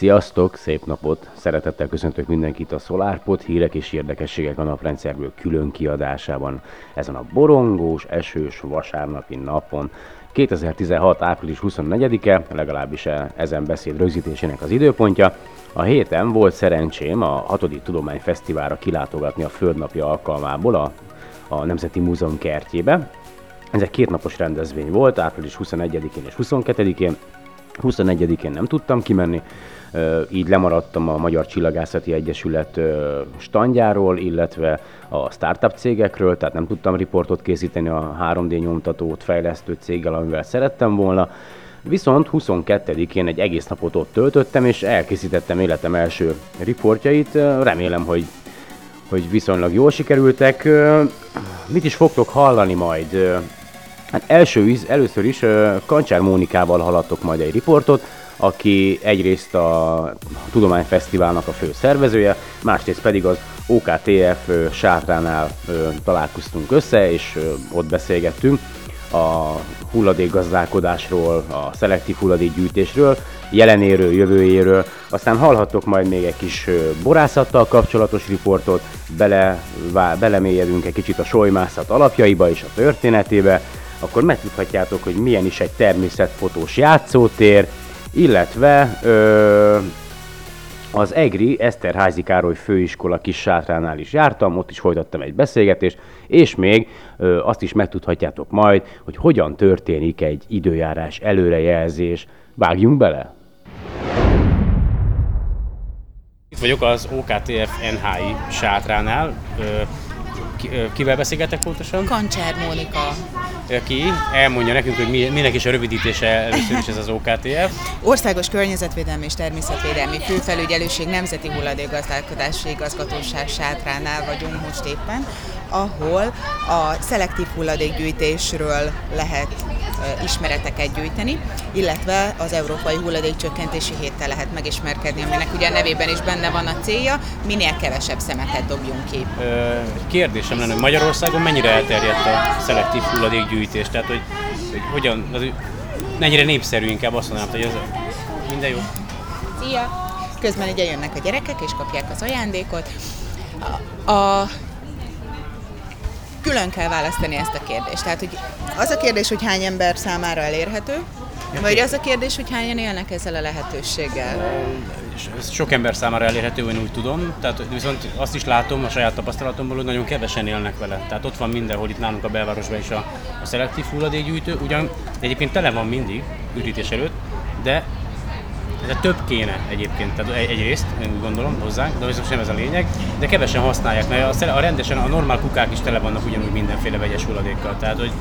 Sziasztok, szép napot! Szeretettel köszöntök mindenkit a SolarPod hírek és érdekességek a naprendszerből külön kiadásában. Ezen a borongós, esős vasárnapi napon 2016. április 24-e, legalábbis e- ezen beszéd rögzítésének az időpontja. A héten volt szerencsém a 6. Tudományfesztiválra kilátogatni a Földnapja alkalmából a, a Nemzeti Múzeum kertjébe. Ez egy kétnapos rendezvény volt, április 21-én és 22-én. 21-én nem tudtam kimenni, így lemaradtam a Magyar Csillagászati Egyesület standjáról, illetve a startup cégekről, tehát nem tudtam riportot készíteni a 3D nyomtatót fejlesztő céggel, amivel szerettem volna. Viszont 22-én egy egész napot ott töltöttem, és elkészítettem életem első riportjait. Remélem, hogy, hogy viszonylag jól sikerültek. Mit is fogtok hallani majd? Hát első, először is Kancsár Mónikával haladtok majd egy riportot, aki egyrészt a Tudományfesztiválnak a fő szervezője, másrészt pedig az OKTF sátránál találkoztunk össze, és ott beszélgettünk a hulladékgazdálkodásról, a szelektív hulladékgyűjtésről, jelenéről, jövőjéről. Aztán hallhattok majd még egy kis borászattal kapcsolatos riportot, bele, belemélyedünk egy kicsit a solymászat alapjaiba és a történetébe, akkor megtudhatjátok, hogy milyen is egy természetfotós játszótér, illetve ö, az EGRI Eszterházi Károly főiskola kis sátránál is jártam, ott is folytattam egy beszélgetést, és még ö, azt is megtudhatjátok majd, hogy hogyan történik egy időjárás előrejelzés. Vágjunk bele! Itt vagyok az OKTF NHI sátránál. Ö, kivel beszélgetek pontosan? Kancsár Mónika. Aki elmondja nekünk, hogy mi, minek is a rövidítése először is ez az OKTF. Országos Környezetvédelmi és Természetvédelmi Főfelügyelőség Nemzeti Hulladékgazdálkodási Igazgatóság sátránál vagyunk most éppen, ahol a szelektív hulladékgyűjtésről lehet ismereteket gyűjteni, illetve az Európai Hulladékcsökkentési Héttel lehet megismerkedni, aminek ugye a nevében is benne van a célja, minél kevesebb szemetet dobjunk ki. Kérdésem lenne, hogy Magyarországon mennyire elterjedt a szelektív hulladékgyűjtés? Tehát, hogy, hogy hogyan, az, mennyire népszerű inkább azt mondanám, hogy ez minden jó? Szia! Közben ide jönnek a gyerekek és kapják az ajándékot. A, a külön kell választani ezt a kérdést. Tehát, hogy az a kérdés, hogy hány ember számára elérhető, vagy az a kérdés, hogy hányan élnek ezzel a lehetőséggel? Sok ember számára elérhető, én úgy tudom. Tehát viszont azt is látom a saját tapasztalatomból, hogy nagyon kevesen élnek vele. Tehát ott van mindenhol itt nálunk a belvárosban is a, a szelektív hulladékgyűjtő. Ugyan egyébként tele van mindig ürítés előtt, de ez több kéne egyébként, tehát egyrészt, én úgy gondolom hozzánk, de viszont nem ez a lényeg, de kevesen használják, mert a, rendesen, a normál kukák is tele vannak ugyanúgy mindenféle vegyes hulladékkal, tehát hogy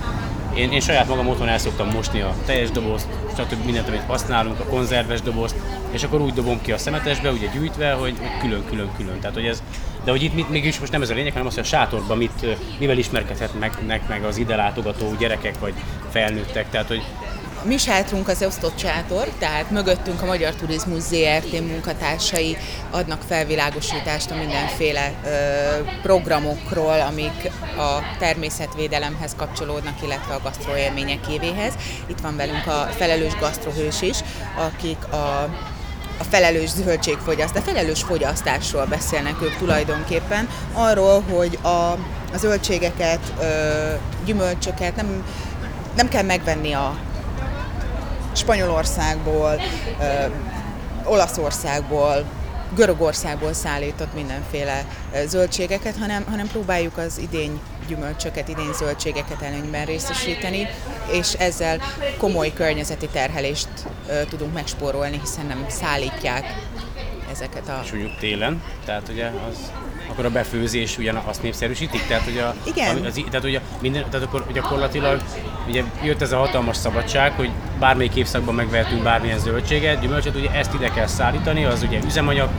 én, én saját magam otthon el szoktam mosni a teljes dobozt, stb. mindent, amit használunk, a konzerves dobozt, és akkor úgy dobom ki a szemetesbe, ugye gyűjtve, hogy külön-külön-külön. Tehát, hogy ez, de hogy itt mit, mégis most nem ez a lényeg, hanem az, hogy a sátorban mit, mivel ismerkedhetnek meg az ide látogató gyerekek vagy felnőttek. Tehát, hogy mi sátrunk az osztott sátor, tehát mögöttünk a Magyar Turizmus ZRT munkatársai adnak felvilágosítást a mindenféle ö, programokról, amik a természetvédelemhez kapcsolódnak, illetve a gasztroélmények. Itt van velünk a felelős gasztrohős is, akik a a felelős zöldségfogyaszt, a felelős fogyasztásról beszélnek ők tulajdonképpen, arról, hogy a, a zöldségeket, ö, gyümölcsöket nem, nem kell megvenni a Spanyolországból, Olaszországból, Görögországból szállított mindenféle zöldségeket, hanem, hanem próbáljuk az idény gyümölcsöket, idény zöldségeket előnyben részesíteni, és ezzel komoly környezeti terhelést tudunk megspórolni, hiszen nem szállítják ezeket a... És télen, tehát ugye az akkor a befőzés ugyan azt népszerűsítik? Tehát, hogy a, Igen. Az, tehát, hogy a, minden, tehát akkor gyakorlatilag ugye jött ez a hatalmas szabadság, hogy bármelyik évszakban megvehetünk bármilyen zöldséget, gyümölcsöt, ugye ezt ide kell szállítani, az ugye üzemanyag,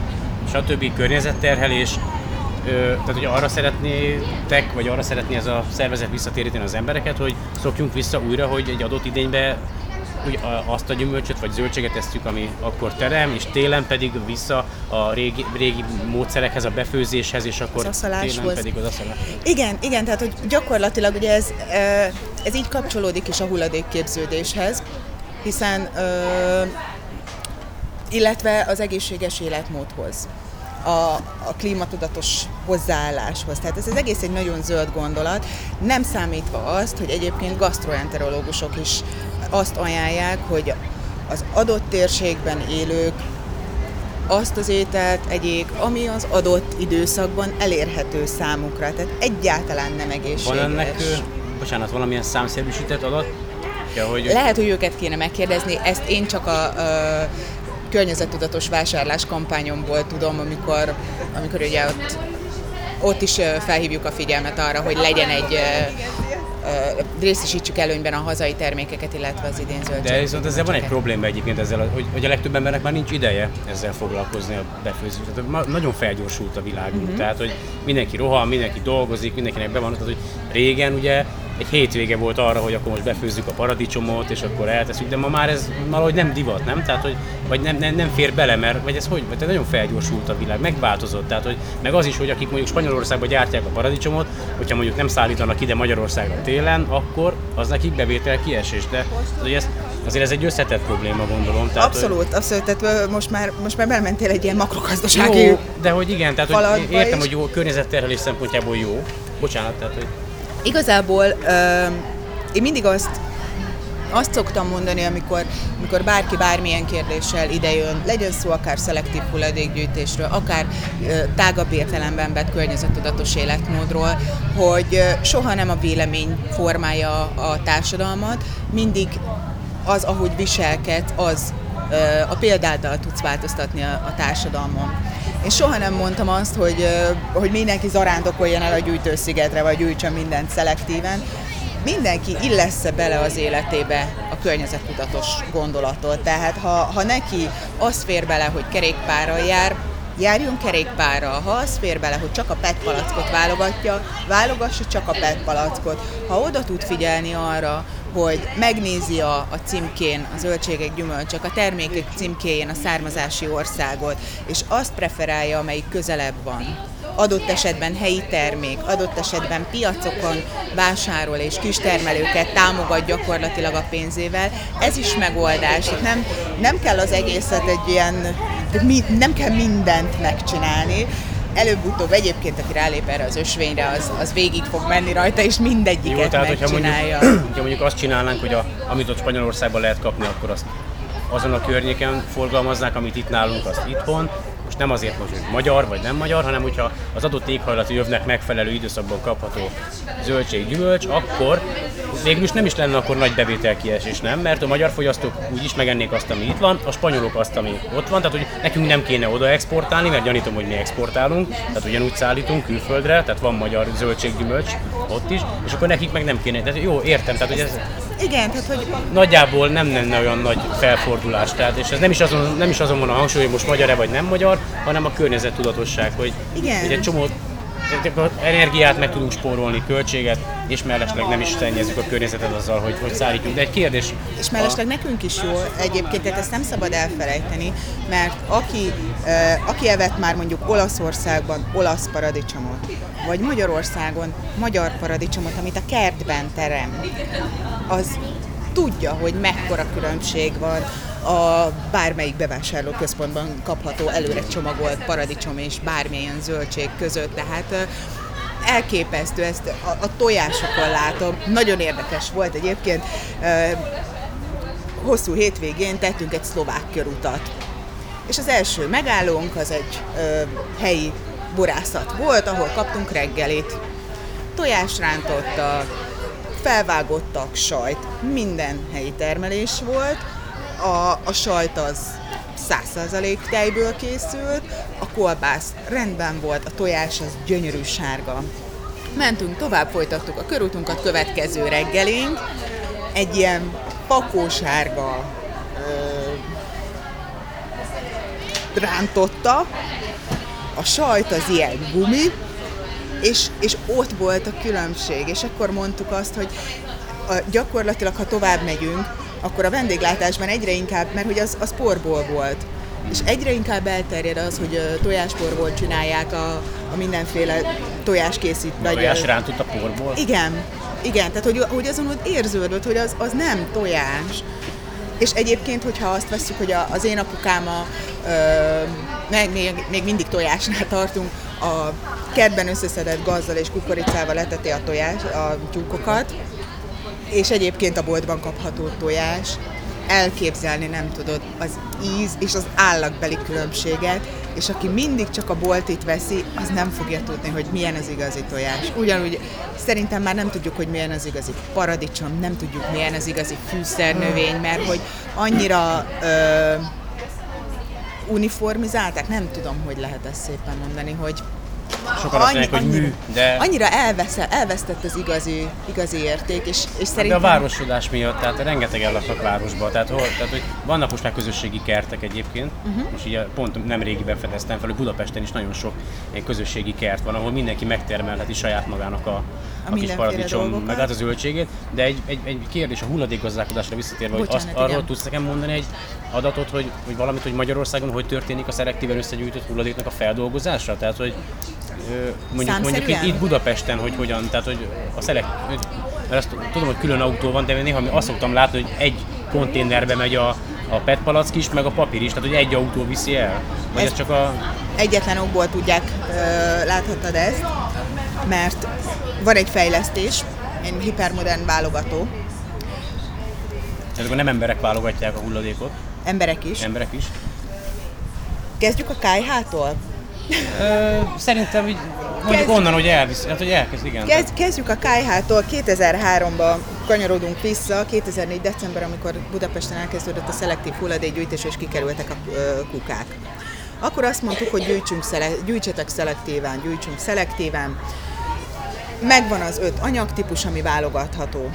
stb. környezetterhelés, tehát hogy arra szeretnétek, vagy arra szeretné ez a szervezet visszatéríteni az embereket, hogy szokjunk vissza újra, hogy egy adott idénybe hogy azt a gyümölcsöt vagy zöldséget esztjük, ami akkor terem, és télen pedig vissza a régi, régi módszerekhez, a befőzéshez, és akkor télen pedig az aszalás. Igen, igen, tehát hogy gyakorlatilag ugye ez, ez így kapcsolódik is a hulladékképződéshez, hiszen illetve az egészséges életmódhoz a, a klímatudatos hozzáálláshoz. Tehát ez az egész egy nagyon zöld gondolat, nem számítva azt, hogy egyébként gastroenterológusok is azt ajánlják, hogy az adott térségben élők azt az ételt egyék, ami az adott időszakban elérhető számukra. Tehát egyáltalán nem egészséges. Van ennek, bocsánat, valamilyen számszerűsített adat? Ja, hogy... Lehet, hogy őket kéne megkérdezni, ezt én csak a, a környezettudatos vásárlás kampányomból tudom, amikor, amikor ugye ott, ott is felhívjuk a figyelmet arra, hogy legyen egy részesítsük előnyben a hazai termékeket, illetve az idén zöldséget. De viszont ezzel van egy probléma egyébként ezzel, hogy, hogy a legtöbb embernek már nincs ideje ezzel foglalkozni a befőzés. Tehát nagyon felgyorsult a világunk, uh-huh. tehát hogy mindenki rohan, mindenki dolgozik, mindenkinek be van, tehát hogy régen ugye egy hétvége volt arra, hogy akkor most befőzzük a paradicsomot, és akkor elteszünk, de ma már ez valahogy nem divat, nem? Tehát, hogy, vagy nem, nem, nem fér bele, mert vagy ez hogy? Vagy nagyon felgyorsult a világ, megváltozott. Tehát, hogy, meg az is, hogy akik mondjuk Spanyolországban gyártják a paradicsomot, hogyha mondjuk nem szállítanak ide Magyarországra télen, akkor az nekik bevétel kiesés. De hogy ez, azért ez egy összetett probléma, gondolom. Tehát, abszolút, hogy... abszolút. Tehát most már, most már bementél egy ilyen makrogazdasági jó, de hogy igen, tehát hogy értem, is. hogy jó, környezetterhelés szempontjából jó. Bocsánat, tehát hogy Igazából uh, én mindig azt azt szoktam mondani, amikor, amikor bárki bármilyen kérdéssel idejön, legyen szó akár szelektív hulladékgyűjtésről, akár uh, tágabb értelemben vett környezettudatos életmódról, hogy uh, soha nem a vélemény formálja a társadalmat, mindig az, ahogy viselkedsz, az uh, a példáddal tudsz változtatni a, a társadalmon. Én soha nem mondtam azt, hogy, hogy mindenki zarándokoljon el a gyűjtőszigetre, vagy gyűjtsön mindent szelektíven. Mindenki illesz bele az életébe a környezettudatos gondolatot. Tehát ha, ha neki az fér bele, hogy kerékpárral jár, járjon kerékpárra. Ha az fér bele, hogy csak a PET palackot válogatja, válogassa csak a PET palackot. Ha oda tud figyelni arra, hogy megnézi a, a címkén, a zöldségek, gyümölcsök, a termékek címkéjén a származási országot, és azt preferálja, amelyik közelebb van. Adott esetben helyi termék, adott esetben piacokon vásárol és kistermelőket támogat gyakorlatilag a pénzével. Ez is megoldás. Nem, nem kell az egészet egy ilyen, nem kell mindent megcsinálni, előbb-utóbb egyébként, aki rálép erre az ösvényre, az, az végig fog menni rajta, és mindegyiket Jó, tehát, megcsinálja. Hogyha mondjuk, hogyha mondjuk azt csinálnánk, hogy a, amit ott Spanyolországban lehet kapni, akkor azt azon a környéken forgalmaznák, amit itt nálunk, azt itthon, nem azért, hogy magyar vagy nem magyar, hanem hogyha az adott éghajlati övnek megfelelő időszakban kapható zöldség, gyümölcs, akkor végül is nem is lenne akkor nagy bevételkiesés, nem? Mert a magyar fogyasztók úgy is megennék azt, ami itt van, a spanyolok azt, ami ott van, tehát hogy nekünk nem kéne oda exportálni, mert gyanítom, hogy mi exportálunk, tehát ugyanúgy szállítunk külföldre, tehát van magyar zöldséggyümölcs ott is, és akkor nekik meg nem kéne. Tehát jó, értem, tehát hogy ez igen, tehát hogy... Nagyjából nem lenne olyan nagy felfordulás, tehát, és ez nem is azon, nem is azon van a hangsúly, hogy most magyar-e vagy nem magyar, hanem a környezettudatosság, hogy, Igen. hogy egy csomó energiát meg tudunk spórolni, költséget, és mellesleg nem is szennyezünk a környezetet azzal, hogy, hogy szállítjuk. De egy kérdés... És mellesleg a... nekünk is jó egyébként, tehát ezt nem szabad elfelejteni, mert aki, aki evett már mondjuk Olaszországban olasz paradicsomot, vagy Magyarországon magyar paradicsomot, amit a kertben terem, az tudja, hogy mekkora különbség van a bármelyik bevásárlóközpontban kapható előre csomagolt paradicsom és bármilyen zöldség között. Tehát elképesztő, ezt a, a tojásokon látom. Nagyon érdekes volt egyébként. Hosszú hétvégén tettünk egy szlovák körutat. És az első megállónk az egy ö, helyi borászat volt, ahol kaptunk reggelit. Tojásrántotta, felvágottak sajt, minden helyi termelés volt, a, a sajt az 100% tejből készült, a kolbász rendben volt, a tojás az gyönyörű sárga. Mentünk tovább, folytattuk a körútunkat, következő reggelink, egy ilyen pakósárga rántotta, a sajt az ilyen gumi, és, és ott volt a különbség, és akkor mondtuk azt, hogy a, gyakorlatilag, ha tovább megyünk, akkor a vendéglátásban egyre inkább, mert hogy az, az porból volt, és egyre inkább elterjed az, hogy tojásporból csinálják a, a mindenféle tojáskészít. Vagy tojás rántott a porból? Igen, igen, tehát hogy, hogy azon ott érződött, hogy az, az nem tojás. és egyébként, hogyha azt veszük, hogy a, az én apukám a, ö, meg még, még mindig tojásnál tartunk, a kertben összeszedett gazdal és kukoricával leteti a tojás, a tyúkokat, és egyébként a boltban kapható tojás, elképzelni nem tudod az íz és az állagbeli különbséget, és aki mindig csak a boltit veszi, az nem fogja tudni, hogy milyen az igazi tojás. Ugyanúgy szerintem már nem tudjuk, hogy milyen az igazi paradicsom, nem tudjuk, milyen az igazi fűszernövény, mert hogy annyira ö, uniformizálták, nem tudom, hogy lehet ezt szépen mondani, hogy Sokan azt mondják, hogy mű, de... Annyira elveszel, elvesztett az igazi, igazi érték, és, és De szerintem... a városodás miatt, tehát rengeteg laknak városban, tehát, hol, tehát hogy vannak most már közösségi kertek egyébként, uh-huh. és így pont nem régiben fedeztem fel, hogy Budapesten is nagyon sok ilyen közösségi kert van, ahol mindenki megtermelheti saját magának a, a, a kis paradicsom, dolgokat. meg hát a zöldségét, de egy, egy, egy kérdés a hulladékgazdálkodásra visszatérve, hogy Bocsánat, azt, arról tudsz nekem mondani egy adatot, hogy, hogy valamit, hogy Magyarországon hogy történik a szelektíven összegyűjtött hulladéknak a feldolgozása? Tehát, hogy mondjuk, mondjuk itt, itt Budapesten, hogy hogyan, tehát hogy a szelek, mert azt tudom, hogy külön autó van, de néha azt szoktam látni, hogy egy konténerbe megy a, a PET palack is, meg a papír is, tehát hogy egy autó viszi el. Vagy ez, Ez- csak a... egyetlen okból tudják, ö, láthattad ezt, mert van egy fejlesztés, egy hipermodern válogató, Tehát akkor nem emberek válogatják a hulladékot, emberek is. emberek is. Kezdjük a KH-tól? Ö, szerintem így mondjuk Kezdjük. onnan, hogy elvisz, hát hogy elkezd, igen. Kezd, kezdjük a KH-tól, 2003-ba kanyarodunk vissza, 2004. december, amikor Budapesten elkezdődött a szelektív hulladékgyűjtés, és kikerültek a kukák. Akkor azt mondtuk, hogy gyűjtsünk szele, gyűjtsetek szelektíven, gyűjtsünk szelektíven. Megvan az öt anyagtípus, ami válogatható.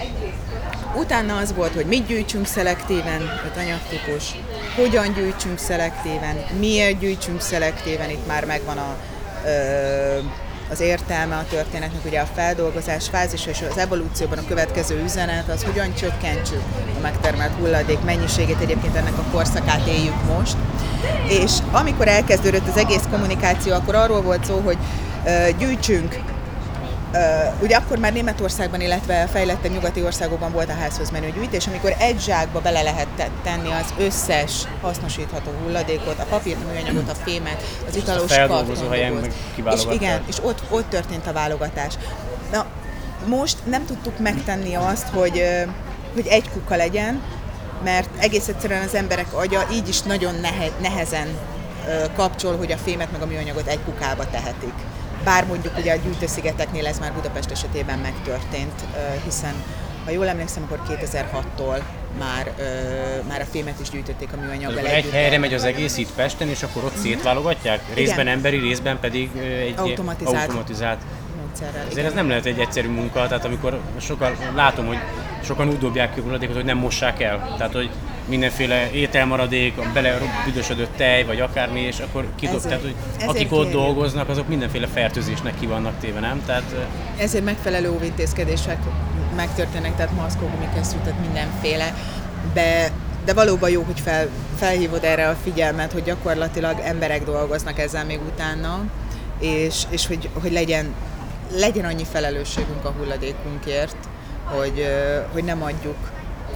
Utána az volt, hogy mit gyűjtsünk szelektíven, öt anyagtípus, hogyan gyűjtsünk szelektíven, miért gyűjtsünk szelektíven, itt már megvan a, ö, az értelme a történetnek, ugye a feldolgozás fázisa és az evolúcióban a következő üzenet az, hogyan csökkentsük a megtermelt hulladék mennyiségét, egyébként ennek a korszakát éljük most. És amikor elkezdődött az egész kommunikáció, akkor arról volt szó, hogy ö, gyűjtsünk ugye akkor már Németországban, illetve fejlettebb nyugati országokban volt a házhoz menő gyűjtés, amikor egy zsákba bele lehet te- tenni az összes hasznosítható hulladékot, a papírt, a műanyagot, a fémet, az italos kartondobozt. És igen, és ott, ott történt a válogatás. Na, most nem tudtuk megtenni azt, hogy, hogy egy kuka legyen, mert egész egyszerűen az emberek agya így is nagyon nehe, nehezen kapcsol, hogy a fémet meg a műanyagot egy kukába tehetik. Bár mondjuk ugye a gyűjtőszigeteknél ez már Budapest esetében megtörtént, hiszen ha jól emlékszem, akkor 2006-tól már, ö, már a fémet is gyűjtötték a műanyaggal egy együtt. helyre megy az egész itt Pesten, és akkor ott szétválogatják? Részben Igen. emberi, részben pedig egy Automatizált. automatizált. módszerrel. Ezért igen. ez nem lehet egy egyszerű munka, tehát amikor sokan, látom, hogy sokan úgy dobják ki a hulladékot, hogy nem mossák el. Tehát, hogy mindenféle ételmaradék, a bele büdösödött tej, vagy akármi, és akkor kidob, tehát, hogy akik ott kérjük. dolgoznak, azok mindenféle fertőzésnek ki vannak téve, nem? Tehát ezért megfelelő óvintézkedések megtörténnek, tehát maszkok, gumikesztyű, tehát mindenféle, de, de valóban jó, hogy fel, felhívod erre a figyelmet, hogy gyakorlatilag emberek dolgoznak ezzel még utána, és, és hogy, hogy legyen, legyen annyi felelősségünk a hulladékunkért, hogy, hogy nem adjuk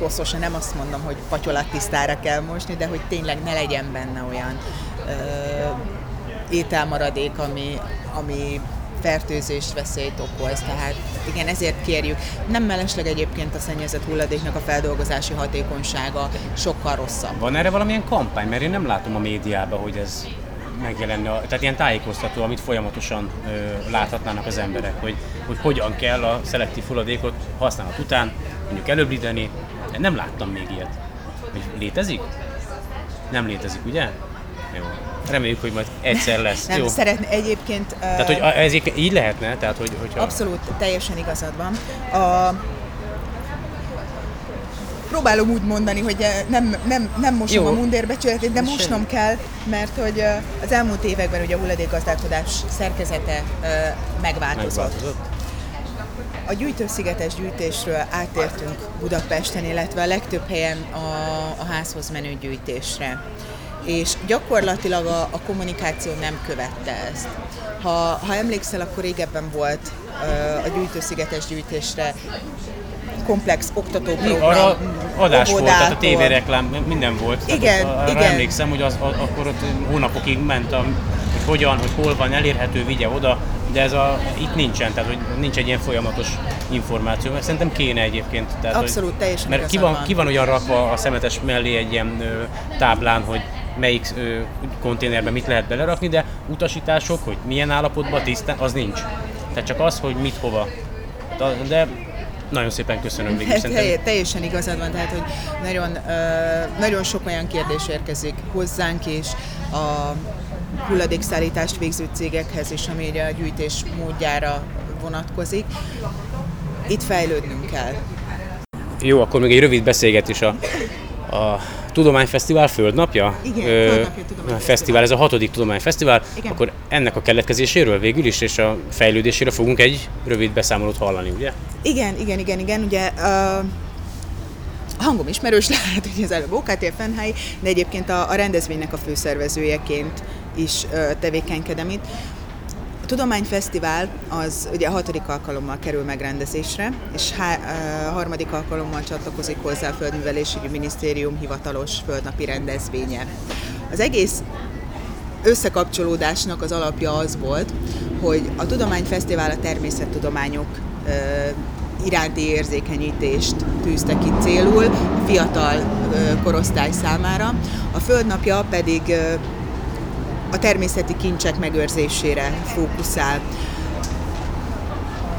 koszosan, nem azt mondom, hogy patyolattisztára kell mosni, de hogy tényleg ne legyen benne olyan ö, ételmaradék, ami, ami fertőzést, veszélyt okoz. Tehát igen, ezért kérjük. Nem mellesleg egyébként a szennyezett hulladéknak a feldolgozási hatékonysága sokkal rosszabb. van erre valamilyen kampány? Mert én nem látom a médiában, hogy ez megjelenne, tehát ilyen tájékoztató, amit folyamatosan ö, láthatnának az emberek, hogy, hogy hogyan kell a szelektív hulladékot használat után mondjuk előbbíteni. Nem láttam még ilyet. Létezik? Nem létezik, ugye? Jó. Reméljük, hogy majd egyszer lesz. Nem, Jó. szeretne egyébként... Tehát, hogy ez így lehetne? Tehát, hogy, hogyha... Abszolút, teljesen igazad van. A... Próbálom úgy mondani, hogy nem, nem, nem mosom Jó. a mundérbecsületét, de mosnom kell, mert hogy az elmúlt években ugye a hulladékgazdálkodás szerkezete megváltozott. megváltozott. A gyűjtőszigetes gyűjtésről átértünk Budapesten, illetve a legtöbb helyen a, a házhoz menő gyűjtésre. És gyakorlatilag a, a kommunikáció nem követte ezt. Ha, ha emlékszel, akkor régebben volt a gyűjtőszigetes gyűjtésre komplex oktatóprogram. Arra, adás volt, tehát a tévéreklám, minden volt. Igen, ott, arra igen. emlékszem, hogy az, a, akkor ott hónapokig ment, a, hogy hogyan, hogy hol van elérhető, vigye oda, de ez a, itt nincsen, tehát hogy nincs egy ilyen folyamatos információ, mert szerintem kéne egyébként. Tehát, Abszolút, hogy, teljesen Mert ki van, van. ki van olyan rakva a szemetes mellé egy ilyen ö, táblán, hogy melyik ö, konténerbe mit lehet belerakni, de utasítások, hogy milyen állapotban tisztán, az nincs. Tehát csak az, hogy mit hova. De, nagyon szépen köszönöm végül. Hát, Szerintem telj- teljesen igazad van, tehát hogy nagyon, nagyon sok olyan kérdés érkezik hozzánk is a hulladékszállítást végző cégekhez is, ami a gyűjtés módjára vonatkozik. Itt fejlődnünk kell. Jó, akkor még egy rövid beszélgetés a, a Tudományfesztivál Földnapja. Igen, Ö, Földnapja Tudományfesztivál. Fesztivál, ez a hatodik Tudományfesztivál. Igen. Akkor ennek a keletkezéséről végül is, és a fejlődéséről fogunk egy rövid beszámolót hallani, ugye? Igen, igen, igen, igen, ugye uh, a hangom ismerős lehet, hogy az előbb OKT Fenhely, de egyébként a, a rendezvénynek a főszervezőjeként is tevékenykedem itt. A Tudományfesztivál az ugye a hatodik alkalommal kerül megrendezésre, és há, harmadik alkalommal csatlakozik hozzá a Földművelésügyi Minisztérium hivatalos földnapi rendezvénye. Az egész összekapcsolódásnak az alapja az volt, hogy a Tudományfesztivál a természettudományok iránti érzékenyítést tűzte ki célul fiatal korosztály számára, a Földnapja pedig a természeti kincsek megőrzésére fókuszál.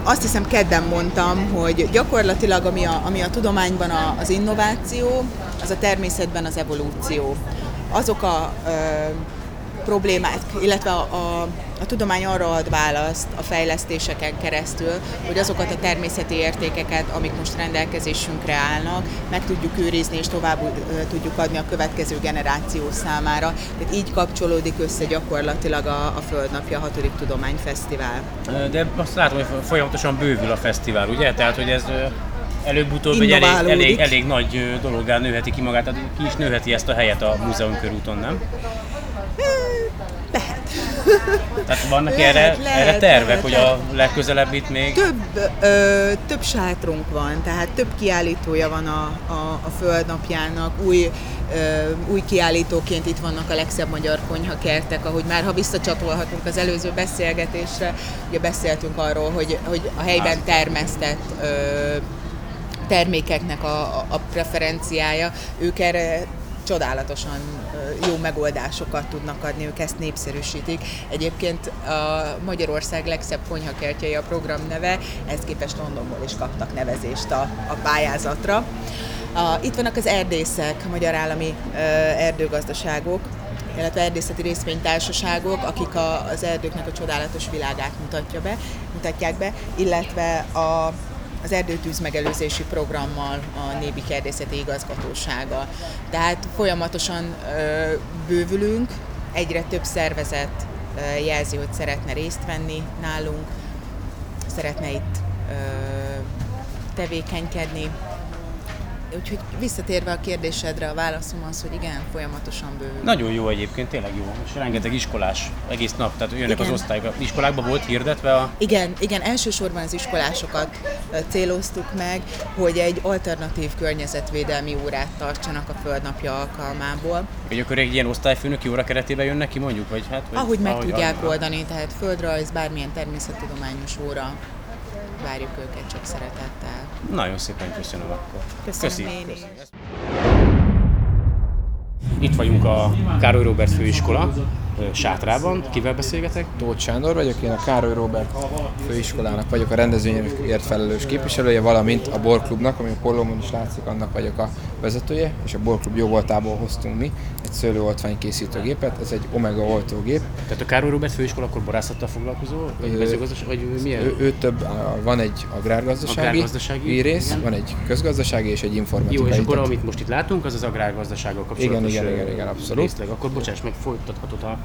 Azt hiszem kedden mondtam, hogy gyakorlatilag ami a, ami a tudományban a, az innováció, az a természetben az evolúció. Azok a ö, problémák, illetve a, a, a tudomány arra ad választ a fejlesztéseken keresztül, hogy azokat a természeti értékeket, amik most rendelkezésünkre állnak, meg tudjuk őrizni és tovább tudjuk adni a következő generáció számára. Tehát így kapcsolódik össze gyakorlatilag a, a Földnapja, a hatodik tudományfesztivál. De azt látom, hogy folyamatosan bővül a fesztivál, ugye? Tehát, hogy ez előbb-utóbb egy elég, elég, elég nagy dologgá nőheti ki magát, tehát ki is nőheti ezt a helyet a múzeum körúton, nem? Tehát vannak Lehet, erre, lehet, erre tervek, lehet, hogy lehet. a legközelebb itt még... Több, ö, több sátrunk van, tehát több kiállítója van a, a, a Földnapjának, új, ö, új kiállítóként itt vannak a legszebb magyar konyhakertek, ahogy már ha visszacsatolhatunk az előző beszélgetésre, ugye beszéltünk arról, hogy, hogy a helyben termesztett ö, termékeknek a, a- preferenciája, ők erre csodálatosan jó megoldásokat tudnak adni, ők ezt népszerűsítik. Egyébként a Magyarország legszebb konyhakertjei a program neve, ehhez képest Londonból is kaptak nevezést a, a pályázatra. A, itt vannak az erdészek, Magyar Állami ö, Erdőgazdaságok, illetve erdészeti részvénytársaságok, akik a, az erdőknek a csodálatos világát mutatja be, mutatják be, illetve a, az erdőtűz megelőzési programmal a Nébi Erdészeti Igazgatósága. Tehát folyamatosan bővülünk, egyre több szervezet jelzi, hogy szeretne részt venni nálunk, szeretne itt tevékenykedni. Úgyhogy visszatérve a kérdésedre, a válaszom az, hogy igen, folyamatosan bővül. Nagyon jó egyébként, tényleg jó. És rengeteg iskolás egész nap, tehát jönnek Igen. az osztályba. Iskolákban volt hirdetve a... Igen, igen, elsősorban az iskolásokat céloztuk meg, hogy egy alternatív környezetvédelmi órát tartsanak a Földnapja alkalmából. Hogy akkor egy ilyen osztályfőnöki óra keretében jönnek ki mondjuk? Vagy hát, vagy, Ahogy meg tudják ahogy- oldani, tehát földrajz, bármilyen természettudományos óra, várjuk őket csak szeretettel. Nagyon szépen köszönöm akkor. Köszönöm Köszi. én is. Itt vagyunk a Károly Robert főiskola sátrában. Kivel beszélgetek? Tóth Sándor vagyok, én a Károly Róbert főiskolának vagyok a rendezvényért felelős képviselője, valamint a Borklubnak, ami a pollómon is látszik, annak vagyok a vezetője, és a Borklub jó voltából hoztunk mi egy szőlőoltvány készítőgépet, ez egy Omega oltógép. Tehát a Károly Robert főiskola akkor borászattal foglalkozó? Vagy mezőgazdaság? Vagy milyen? Ő, ő több, van egy agrárgazdasági, Agrárgazdasági, rész, igen. van egy közgazdasági és egy informatikai. Jó, és akkor tehát- amit most itt látunk, az az agrárgazdasággal kapcsolatos Igen, igen, igen, igen, abszolút. részleg. Akkor bocsáss meg, folytathatod a...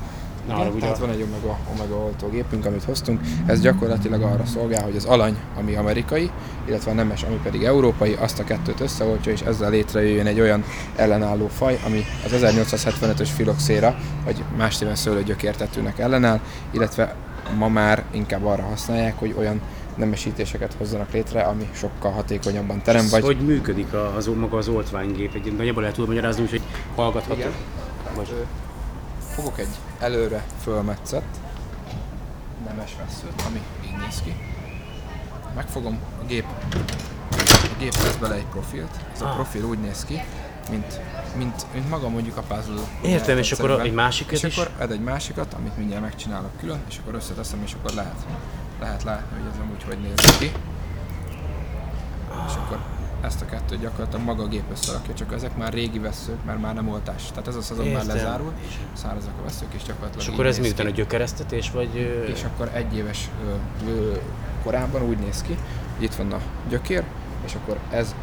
Na, arra, Igen, ugye tehát a- van egy Omega, Omega oltógépünk, amit hoztunk. Ez gyakorlatilag arra szolgál, hogy az alany, ami amerikai, illetve a nemes, ami pedig európai, azt a kettőt összeoltja, és ezzel létrejöjjön egy olyan ellenálló faj, ami az 1875-ös filoxéra, vagy más néven szőlőgyökértetőnek ellenáll, illetve ma már inkább arra használják, hogy olyan nemesítéseket hozzanak létre, ami sokkal hatékonyabban terem, Ez vagy Hogy működik az, maga az oltványgép? Egy, nagyjából el tudom magyarázni, hogy hallgatható. Igen. Ö, fogok egy előre fölmetszett nemes veszőt, ami így néz ki. Megfogom a gép, a gép tesz bele egy profilt, ez a Ah. profil úgy néz ki, mint, mint, mint maga mondjuk a puzzle. Értem, és akkor egy másikat és is? akkor ed egy másikat, amit mindjárt megcsinálok külön, és akkor összeteszem, és akkor lehet, lehet látni, hogy ez amúgy hogy néz ki. És akkor ezt a kettőt gyakorlatilag maga a gép összerakja, csak ezek már régi veszők, mert már nem oltás. Tehát ez a szezon már lezárul, szárazak a veszők, és gyakorlatilag És akkor ez miután a ki. gyökeresztetés, vagy... És akkor egy éves ö, ö, korában úgy néz ki, hogy itt van a gyökér, és akkor ez